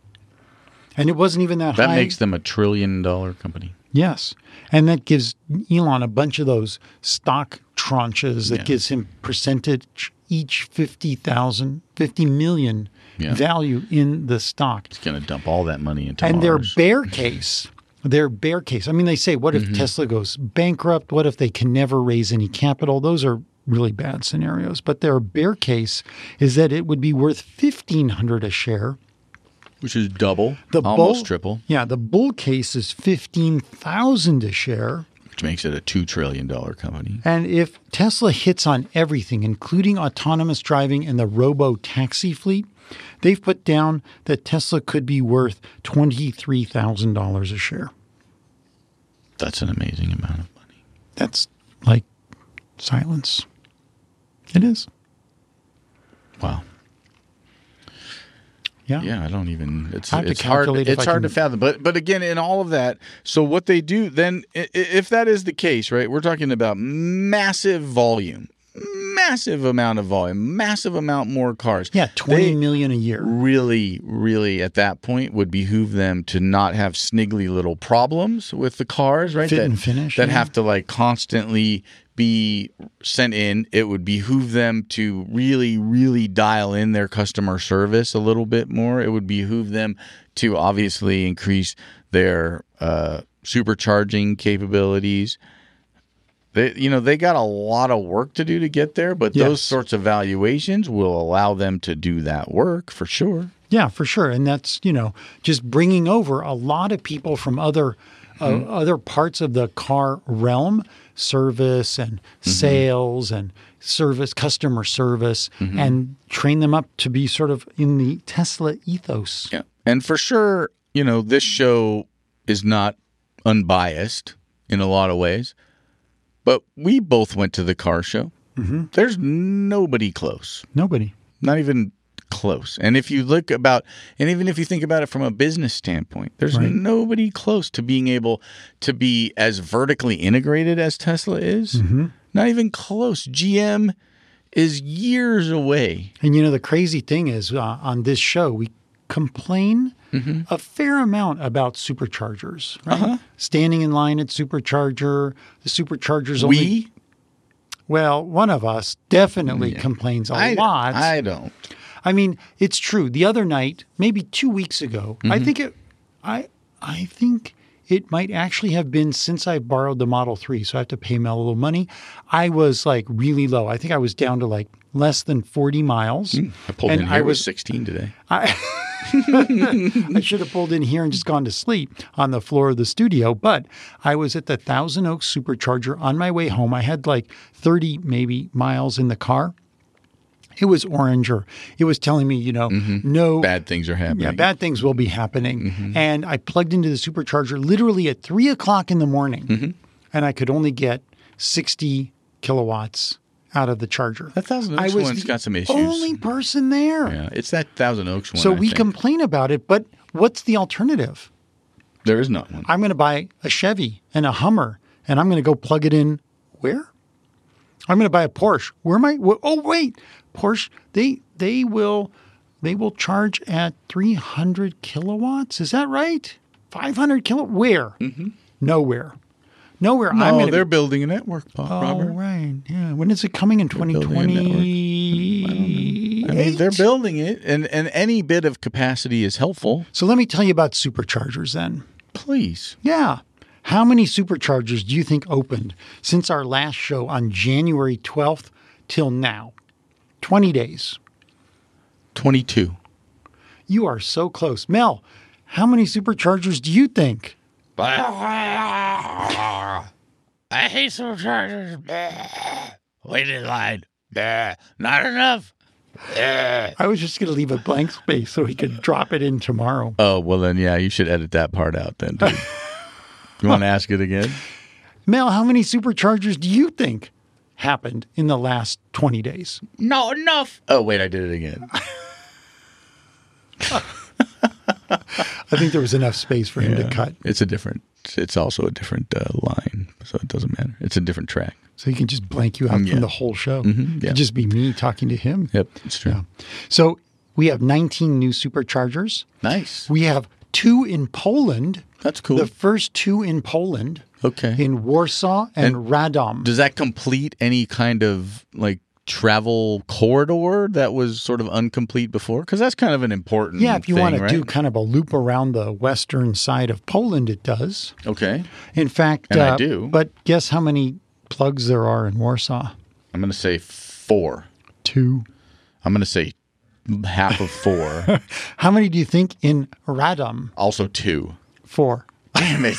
And it wasn't even that, that high. That makes them a trillion dollar company. Yes. And that gives Elon a bunch of those stock tranches that Yeah. gives him percentage each 50,000, 50 million Yeah. value in the stock. It's going to dump all that money into And their bear case, their bear case. I mean, they say, what if Mm-hmm. Tesla goes bankrupt? What if they can never raise any capital? Those are really bad scenarios. But their bear case is that it would be worth 1500 a share. which is double, The almost bull, triple, Yeah, the bull case is 15,000 a share. which makes it a $2 trillion company. And if Tesla hits on everything, including autonomous driving and the robo taxi fleet, they've put down that Tesla could be worth $23,000 a share. That's an amazing amount of money. That's like silence. It is. Wow. Yeah. Yeah, I don't even. It's it's hard. It's hard can- to fathom. But but again, in all of that, so what they do then, if that is the case, right? We're talking about massive volume, massive amount of volume, massive amount more cars. Yeah, twenty They million a year. Really, really, at that point, would behoove them to not have sniggly little problems with the cars, right? Fit that, and finish, that yeah. have to like constantly be sent in. It would behoove them to really, really dial in their customer service a little bit more. It would behoove them to obviously increase their uh, supercharging capabilities. They, you know, they got a lot of work to do to get there, but Yes. those sorts of valuations will allow them to do that work for sure. Yeah, for sure. And that's, you know, just bringing over a lot of people from other uh, Mm-hmm. other parts of the car realm, service and Mm-hmm. sales and service customer service Mm-hmm. and train them up to be sort of in the Tesla ethos. Yeah. And for sure, you know, this show is not unbiased in a lot of ways, but we both went to the car show. Mm-hmm. There's nobody close, Nobody. not even close. And if you look about, and even if you think about it from a business standpoint, there's Right. nobody close to being able to be as vertically integrated as Tesla is. Mm-hmm. Not even close. GM is years away. And you know, the crazy thing is uh, on this show, we complain Mm-hmm. a fair amount about superchargers, right? Uh-huh. Standing in line at supercharger, the superchargers only. We, Well, one of us definitely complains a I, lot. I don't. I mean, it's true. The other night, maybe two weeks ago, I Mm-hmm. think it, I, I think it might actually have been since I borrowed the Model Three, so I have to pay Mel a little money. I was like really low. I think I was down to like less than forty miles. Hmm. I pulled and in here I was was 16 today. I should have pulled in here and just gone to sleep on the floor of the studio. But I was at the Thousand Oaks Supercharger on my way home. I had like 30 maybe miles in the car. It was oranger. It was telling me, you know, mm-hmm. no Bad things are happening. yeah, bad things will be happening. Mm-hmm. And I plugged into the supercharger literally at three o'clock in the morning, mm-hmm. and I could only get 60 kilowatts out of the charger. That Thousand I was one's got some issues. only person there. Yeah, it's that Thousand Oaks one. So I we think. complain about it, but what's the alternative? There is not one. I'm going to buy a Chevy and a Hummer, and I'm going to go plug it in where? I'm going to buy a Porsche. Where am I? Oh, wait, Porsche. They they will they will charge at 300 kilowatts. Is that right? 500 kilo. Where? Mm-hmm. Nowhere. Nowhere. I'm going to. they're building a network, Bob, Oh, Robert. right. Yeah. When is it coming in building a 2020? I mean, they're building it, and, and any bit of capacity is helpful. So let me tell you about superchargers then. Please. Yeah. How many superchargers do you think opened since our last show on January 12th till now? 20 days. 22. You are so close. Mel, how many superchargers do you think? I hate superchargers. Wait in line. Not enough. I was just going to leave a blank space so he could drop it in tomorrow. Oh, well, then, yeah, you should edit that part out then, dude. you want to ask it again? Mel, how many superchargers do you think happened in the last 20 days? Not enough. Oh, wait, I did it again. I think there was enough space for him to cut. It's a different, it's also a different uh, line, so it doesn't matter. It's a different track. So he can just blank you out Mm, yeah. from the whole show. yeah. It'd just be me talking to him. Yep, it's true. Yeah. So we have 19 new superchargers. Nice. We have two in Poland. That's cool. The first two in Poland, okay. in Warsaw and, And Radom. Does that complete any kind of like travel corridor that was sort of incomplete before? Because that's kind of an important. yeah, if you thing, want to right? do kind of a loop around the western side of Poland, it does. Okay, In fact, And I uh, do. But guess how many plugs there are in Warsaw? I'm going to say four. Two. I'm going to say half of four. How many do you think in Radom? also two. Four. Damn it!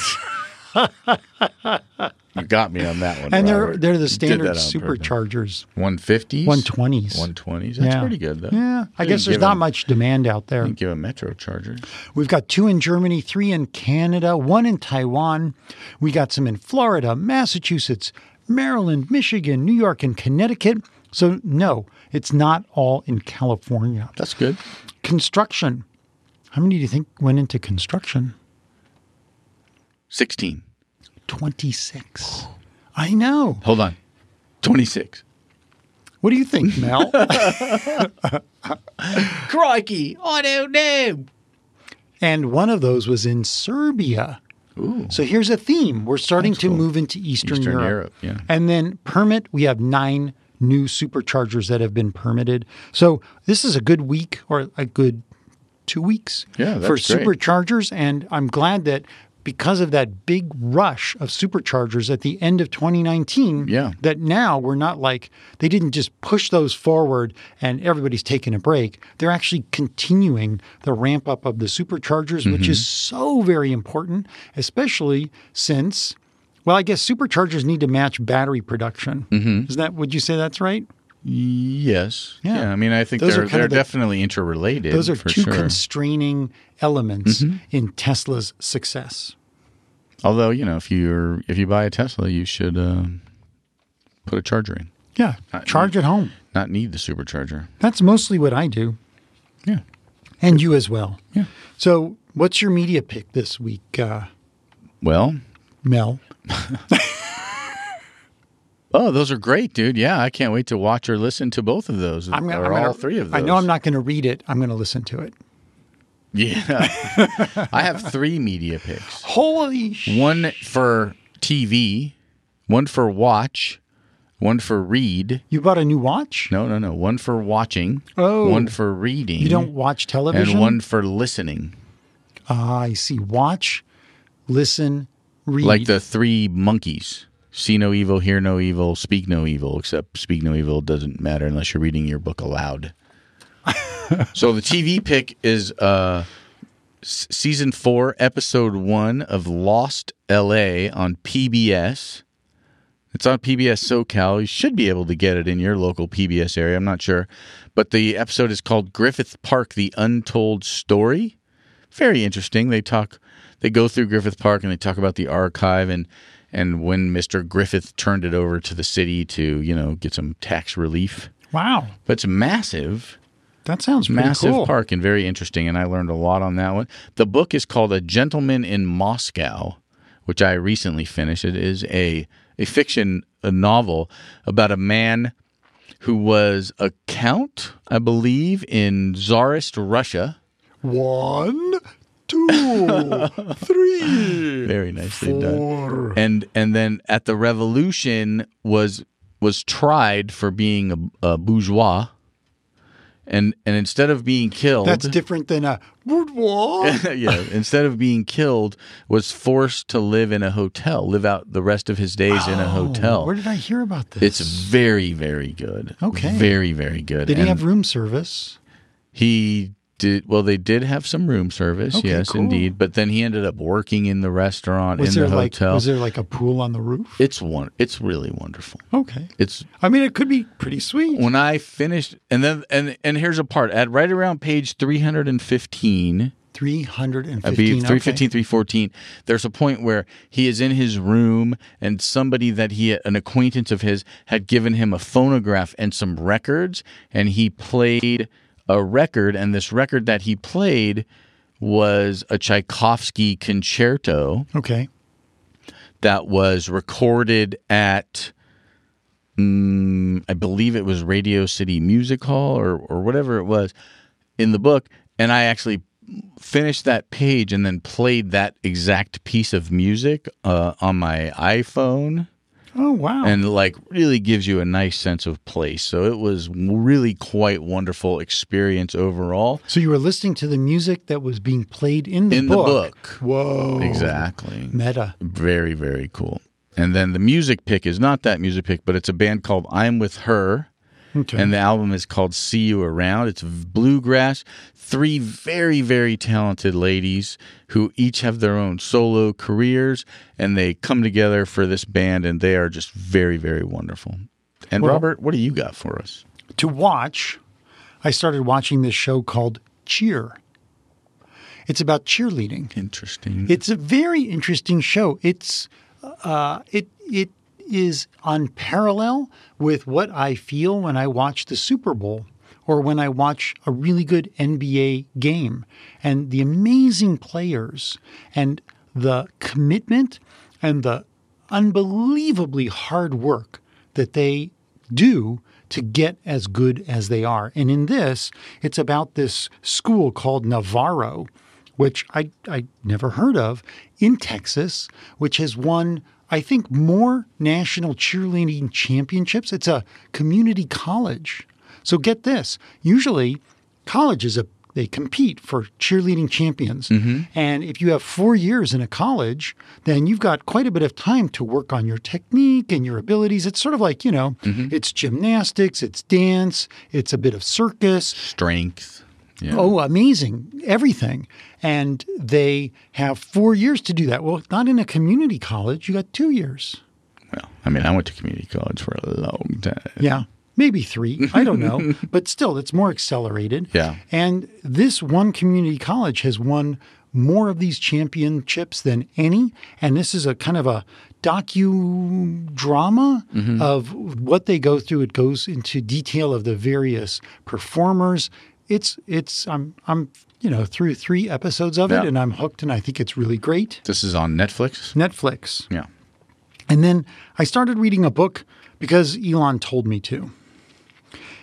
you got me on that one. And they're Robert. they're the standard superchargers. 150s? 120s. 120s. That's Yeah. pretty good, though. Yeah, I guess there's not much demand out there. Give a Metro charger. We've got two in Germany, three in Canada, one in Taiwan. We got some in Florida, Massachusetts, Maryland, Michigan, New York, and Connecticut. So, no, it's not all in California. That's good. Construction. How many do you think went into construction? 16. 26. I know. Hold on. 26. What do you think, Mel? Crikey! I don't know. and one of those was in Serbia. Ooh. So here's a theme. We're starting That's to cool. move into Eastern, Eastern Europe. Europe, yeah. And then permit, we have nine new superchargers that have been permitted. So this is a good week or a good two weeks Yeah, for that's great. superchargers. And I'm glad that because of that big rush of superchargers at the end of 2019, Yeah. that now we're not like they didn't just push those forward and everybody's taking a break. They're actually continuing the ramp up of the superchargers, which Mm-hmm. is so very important, especially since, well, I guess superchargers need to match battery production. Mm-hmm. Is that? Would you say that's right? Yes. Yeah. I mean, I think Those are they're kind they're the- definitely interrelated. Those are two sure. Mm-hmm. constraining elements in Tesla's success. Although you know, if you're if you buy a Tesla, you should um, put a charger in. Yeah, Uh, charge at home. Not need the supercharger. That's mostly what I do. Yeah. And you as well. Yeah. So, what's your media pick this week, uh, Well, Mel? oh, those are great, dude. Yeah, I can't wait to watch or listen to both of those, I'm gonna, or I'm gonna- all three of those. I know I'm not going to read it. I'm going to listen to it. Yeah, I have three media picks. Holy sh! One for TV, one for watch, one for read. You bought a new watch? No, no, no. One for watching. Oh. One for reading. You don't watch television? And one for listening, Ah, I see. Watch, listen, read. like the three monkeys. See no evil, hear no evil, speak no evil. Except speak no evil doesn't matter unless you're reading your book aloud. so the TV pick is uh, s- season four, episode one of Lost L.A. on PBS. It's on PBS SoCal. You should be able to get it in your local PBS area. I'm not sure, but the episode is called Griffith Park: The Untold Story. Very interesting. They talk. They go through Griffith Park and they talk about the archive and and when Mr. Griffith turned it over to the city to you know get some tax relief. wow, But it's massive that sounds massive cool. park and very interesting and i learned a lot on that one the book is called a gentleman in moscow which i recently finished it is a, a fiction a novel about a man who was a count i believe in czarist russia One, two, three, very nicely done and and then at the revolution was was tried for being a, a bourgeois and and instead of being killed That's different than a boudoir. yeah, instead of being killed, was forced to live in a hotel, live out the rest of his days in a oh, hotel. Oh, Where did I hear about this? It's very, very good. Okay. very, very good. Did he have room service? He did. Well, they did have some room service. Okay, yes, cool. indeed. But then he ended up working in the restaurant Was in the like hotel. was there like a pool on the roof? it's one. It's really wonderful. Okay. It's I mean, it could be pretty sweet. when I finished, and then and and here's a part at right around page three hundred and fifteen. Three hundred and I believe fifteen. 315, 314. There's a point where he is in his room and somebody that he, an acquaintance of his, had given him a phonograph and some records, and he played a record, and this record that he played was a Tchaikovsky concerto Okay. that was recorded at mm, I believe it was Radio City Music Hall or or whatever it was in the book and I actually finished that page and then played that exact piece of music uh, on my iPhone Oh wow. and like really gives you a nice sense of place so it was really quite wonderful experience overall so you were listening to the music that was being played in the in the book. book Whoa. exactly Meta. Very, very cool. And then the music pick is not that music pick, but it's a band called I'm With Her. Okay. And the album is called See You Around. It's bluegrass. Three very, very talented ladies who each have their own solo careers and they come together for this band and they are just very, very wonderful. And Well- Robert, what do you got for us? to watch, I started watching this show called Cheer. It's about cheerleading. Interesting. It's a very interesting show. It's uh, it it is on parallel with what I feel when I watch the Super Bowl or when I watch a really good NBA game and the amazing players and the commitment and the unbelievably hard work that they do to get as good as they are. And in this, it's about this school called Navarro, which I, I never heard of, in Texas, which has won, I think, more national cheerleading championships. It's a community college. So get this usually, colleges uh, they compete for cheerleading champions. Mm-hmm. And if you have four years in a college, then you've got quite a bit of time to work on your technique and your abilities. It's sort of like, you know, mm-hmm. it's gymnastics, it's dance, it's a bit of circus. Strength. Yeah. Oh, amazing. Everything. And they have four years to do that. Well, not in a community college, you got two years. Well, I mean, I went to community college for a long time. Yeah. Maybe three. I don't know. but still, it's more accelerated. Yeah. And this one community college has won more of these championships than any. And this is a kind of a docudrama mm-hmm. of what they go through. It goes into detail of the various performers, it's it's I'm I'm you know through three episodes of it, and I'm hooked, and I think it's really great. This is on Netflix. Netflix. Yeah. And then I started reading a book because Elon told me to.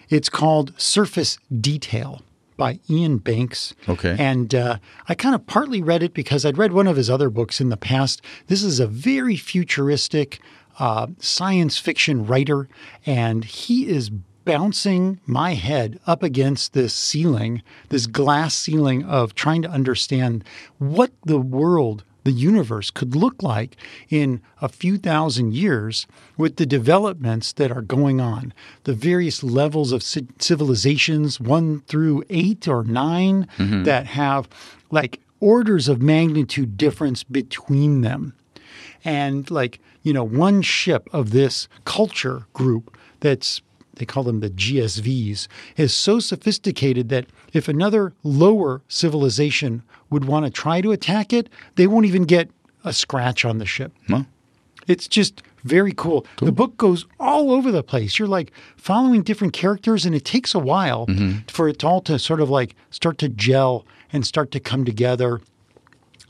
It's called Surface Detail by Iain Banks. Okay. And uh, I kind of partly read it because I'd read one of his other books in the past. This is a very futuristic uh, science fiction writer, and he is bouncing my head up against this ceiling, this glass ceiling of trying to understand what the world the universe could look like in a few thousand years with the developments that are going on, the various levels of civilizations, one through eight or 9 mm-hmm. that have like orders of magnitude difference between them. And like, you know, one ship of this culture group that's they call them the GSVs, is so sophisticated that if another lower civilization would want to try to attack it, they won't even get a scratch on the ship. Well, It's just very cool. The book goes all over the place. You're like following different characters, and it takes a while mm-hmm. for it all to sort of like start to gel and start to come together.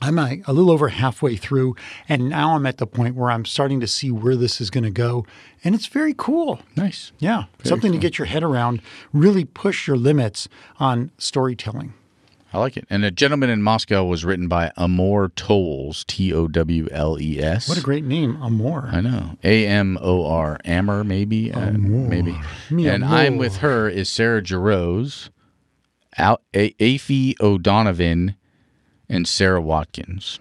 I'm a, a little over halfway through, and now I'm at the point where I'm starting to see where this is going to go, and it's very cool. nice. Yeah, something to get your head around. Really push your limits on storytelling. I like it. And A Gentleman in Moscow was written by Amor Towles, T O W L E S. What a great name, Amor. I know. A M O R. Amor, maybe. Uh, maybe. Mi and I'm with her is Sarah Jarosz, Al- A- Aoife O'Donovan, and Sara Watkins.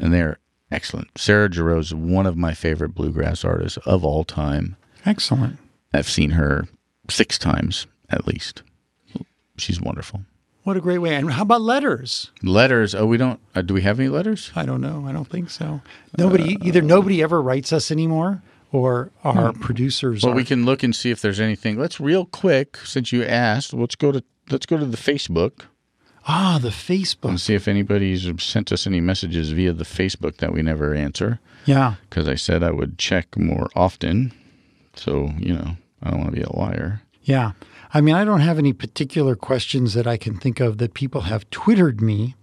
And they're excellent. Sarah Jarosz is one of my favorite bluegrass artists of all time. Excellent. I've seen her six times at least. She's wonderful. What a great way. And how about letters? Letters. Oh, we don't. Uh, do we have any letters? I don't know. I don't think so. Nobody, either nobody ever writes us anymore, or our producers. Well, are, we can look and see if there's anything. Let's real quick, since you asked. Let's go to let's go to the Facebook ah the and Facebook. see if anybody's sent us any messages via the Facebook that we never answer. Yeah, Because I said I would check more often. So you know, I don't want to be a liar. yeah. I mean, I don't have any particular questions that I can think of that people have twittered me,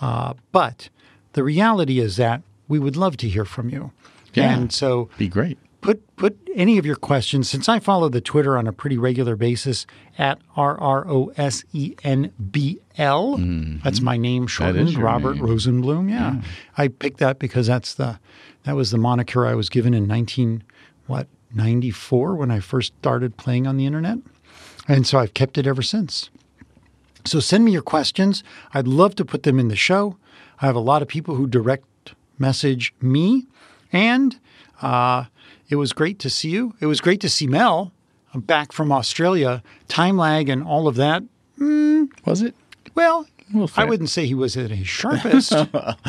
uh, but the reality is that we would love to hear from you. Yeah. And so Be great. Put put any of your questions since I follow the Twitter on a pretty regular basis at R R O S E N B L. That's my name shortened, Robert name. Rosenblum. Yeah. I picked that because that's the that was the moniker I was given in 19 what 94 when I first started playing on the internet. And so I've kept it ever since. So send me your questions. I'd love to put them in the show. I have a lot of people who direct message me, and uh, it was great to see you. It was great to see Mel I'm back from Australia. Time lag and all of that. Was it? Well, We'll I wouldn't say he was at his sharpest,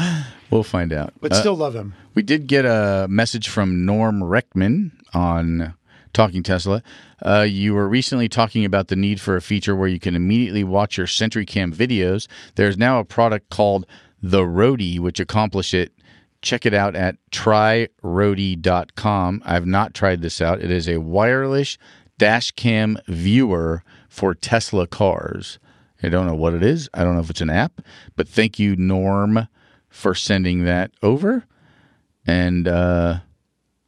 We'll find out. but Uh, still love him. We did get a message from Norm Reckman on Talking Tesla. Uh, you were recently talking about the need for a feature where you can immediately watch your SentryCam videos. There's now a product called the Roadie, which accomplish it. Check it out at tryroadie.com. I've not tried this out. It is a wireless dash cam viewer for Tesla cars. I don't know what it is. I don't know if it's an app, but thank you, Norm, for sending that over. And uh,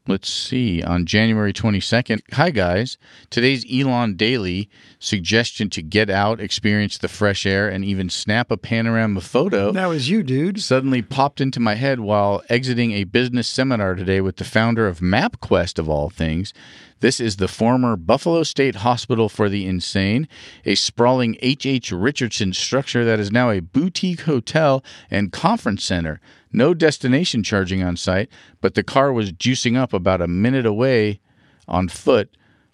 let's see, on January 22nd, hi guys. Today's Elon Daily suggestion to get out, experience the fresh air, and even snap a panorama photo That was you, dude. suddenly popped into my head while exiting a business seminar today with the founder of MapQuest, of all things. This is the former Buffalo State Hospital for the Insane, a sprawling H.H. Richardson structure that is now a boutique hotel and conference center. No destination charging on site, but the car was juicing up about a minute away on foot.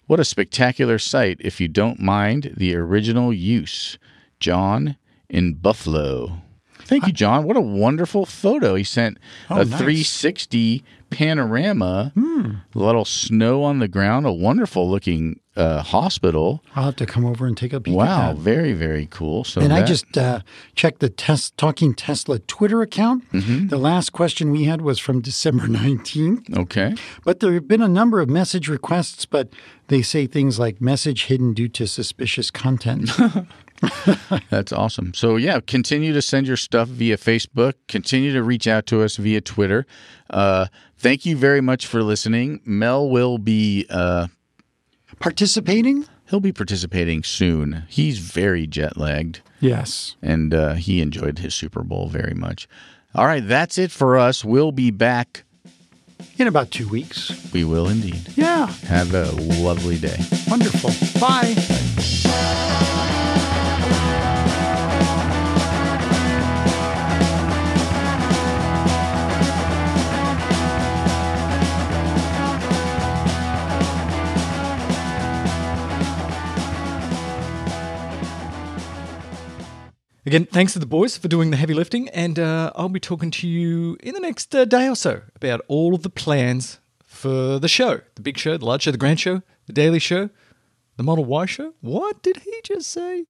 What a spectacular sight if you don't mind the original use. John in Buffalo. Thank you, John. What a wonderful photo. He sent Oh, a nice. 360 panorama, a little snow on the ground, a wonderful looking uh, hospital. I'll have to come over and take a peek Wow, that. very, very cool. So And I just uh, checked the test, Talking Tesla Twitter account. Mm-hmm. The last question we had was from December 19th. okay. But there have been a number of message requests, but they say things like message hidden due to suspicious content. That's awesome. So yeah, continue to send your stuff via Facebook. Continue to reach out to us via Twitter. Uh, thank you very much for listening. Mel will be uh, Participating? he'll be participating soon. He's very jet lagged, Yes. and uh, he enjoyed his Super Bowl very much. All right, that's it for us. We'll be back. In about two weeks. We will indeed. Yeah. Have a lovely day. Wonderful. Bye. Again, thanks to the boys for doing the heavy lifting, and uh, I'll be talking to you in the next uh, day or so about all of the plans for the show the big show, the large show, the grand show, the daily show, the Model Y show. What did he just say?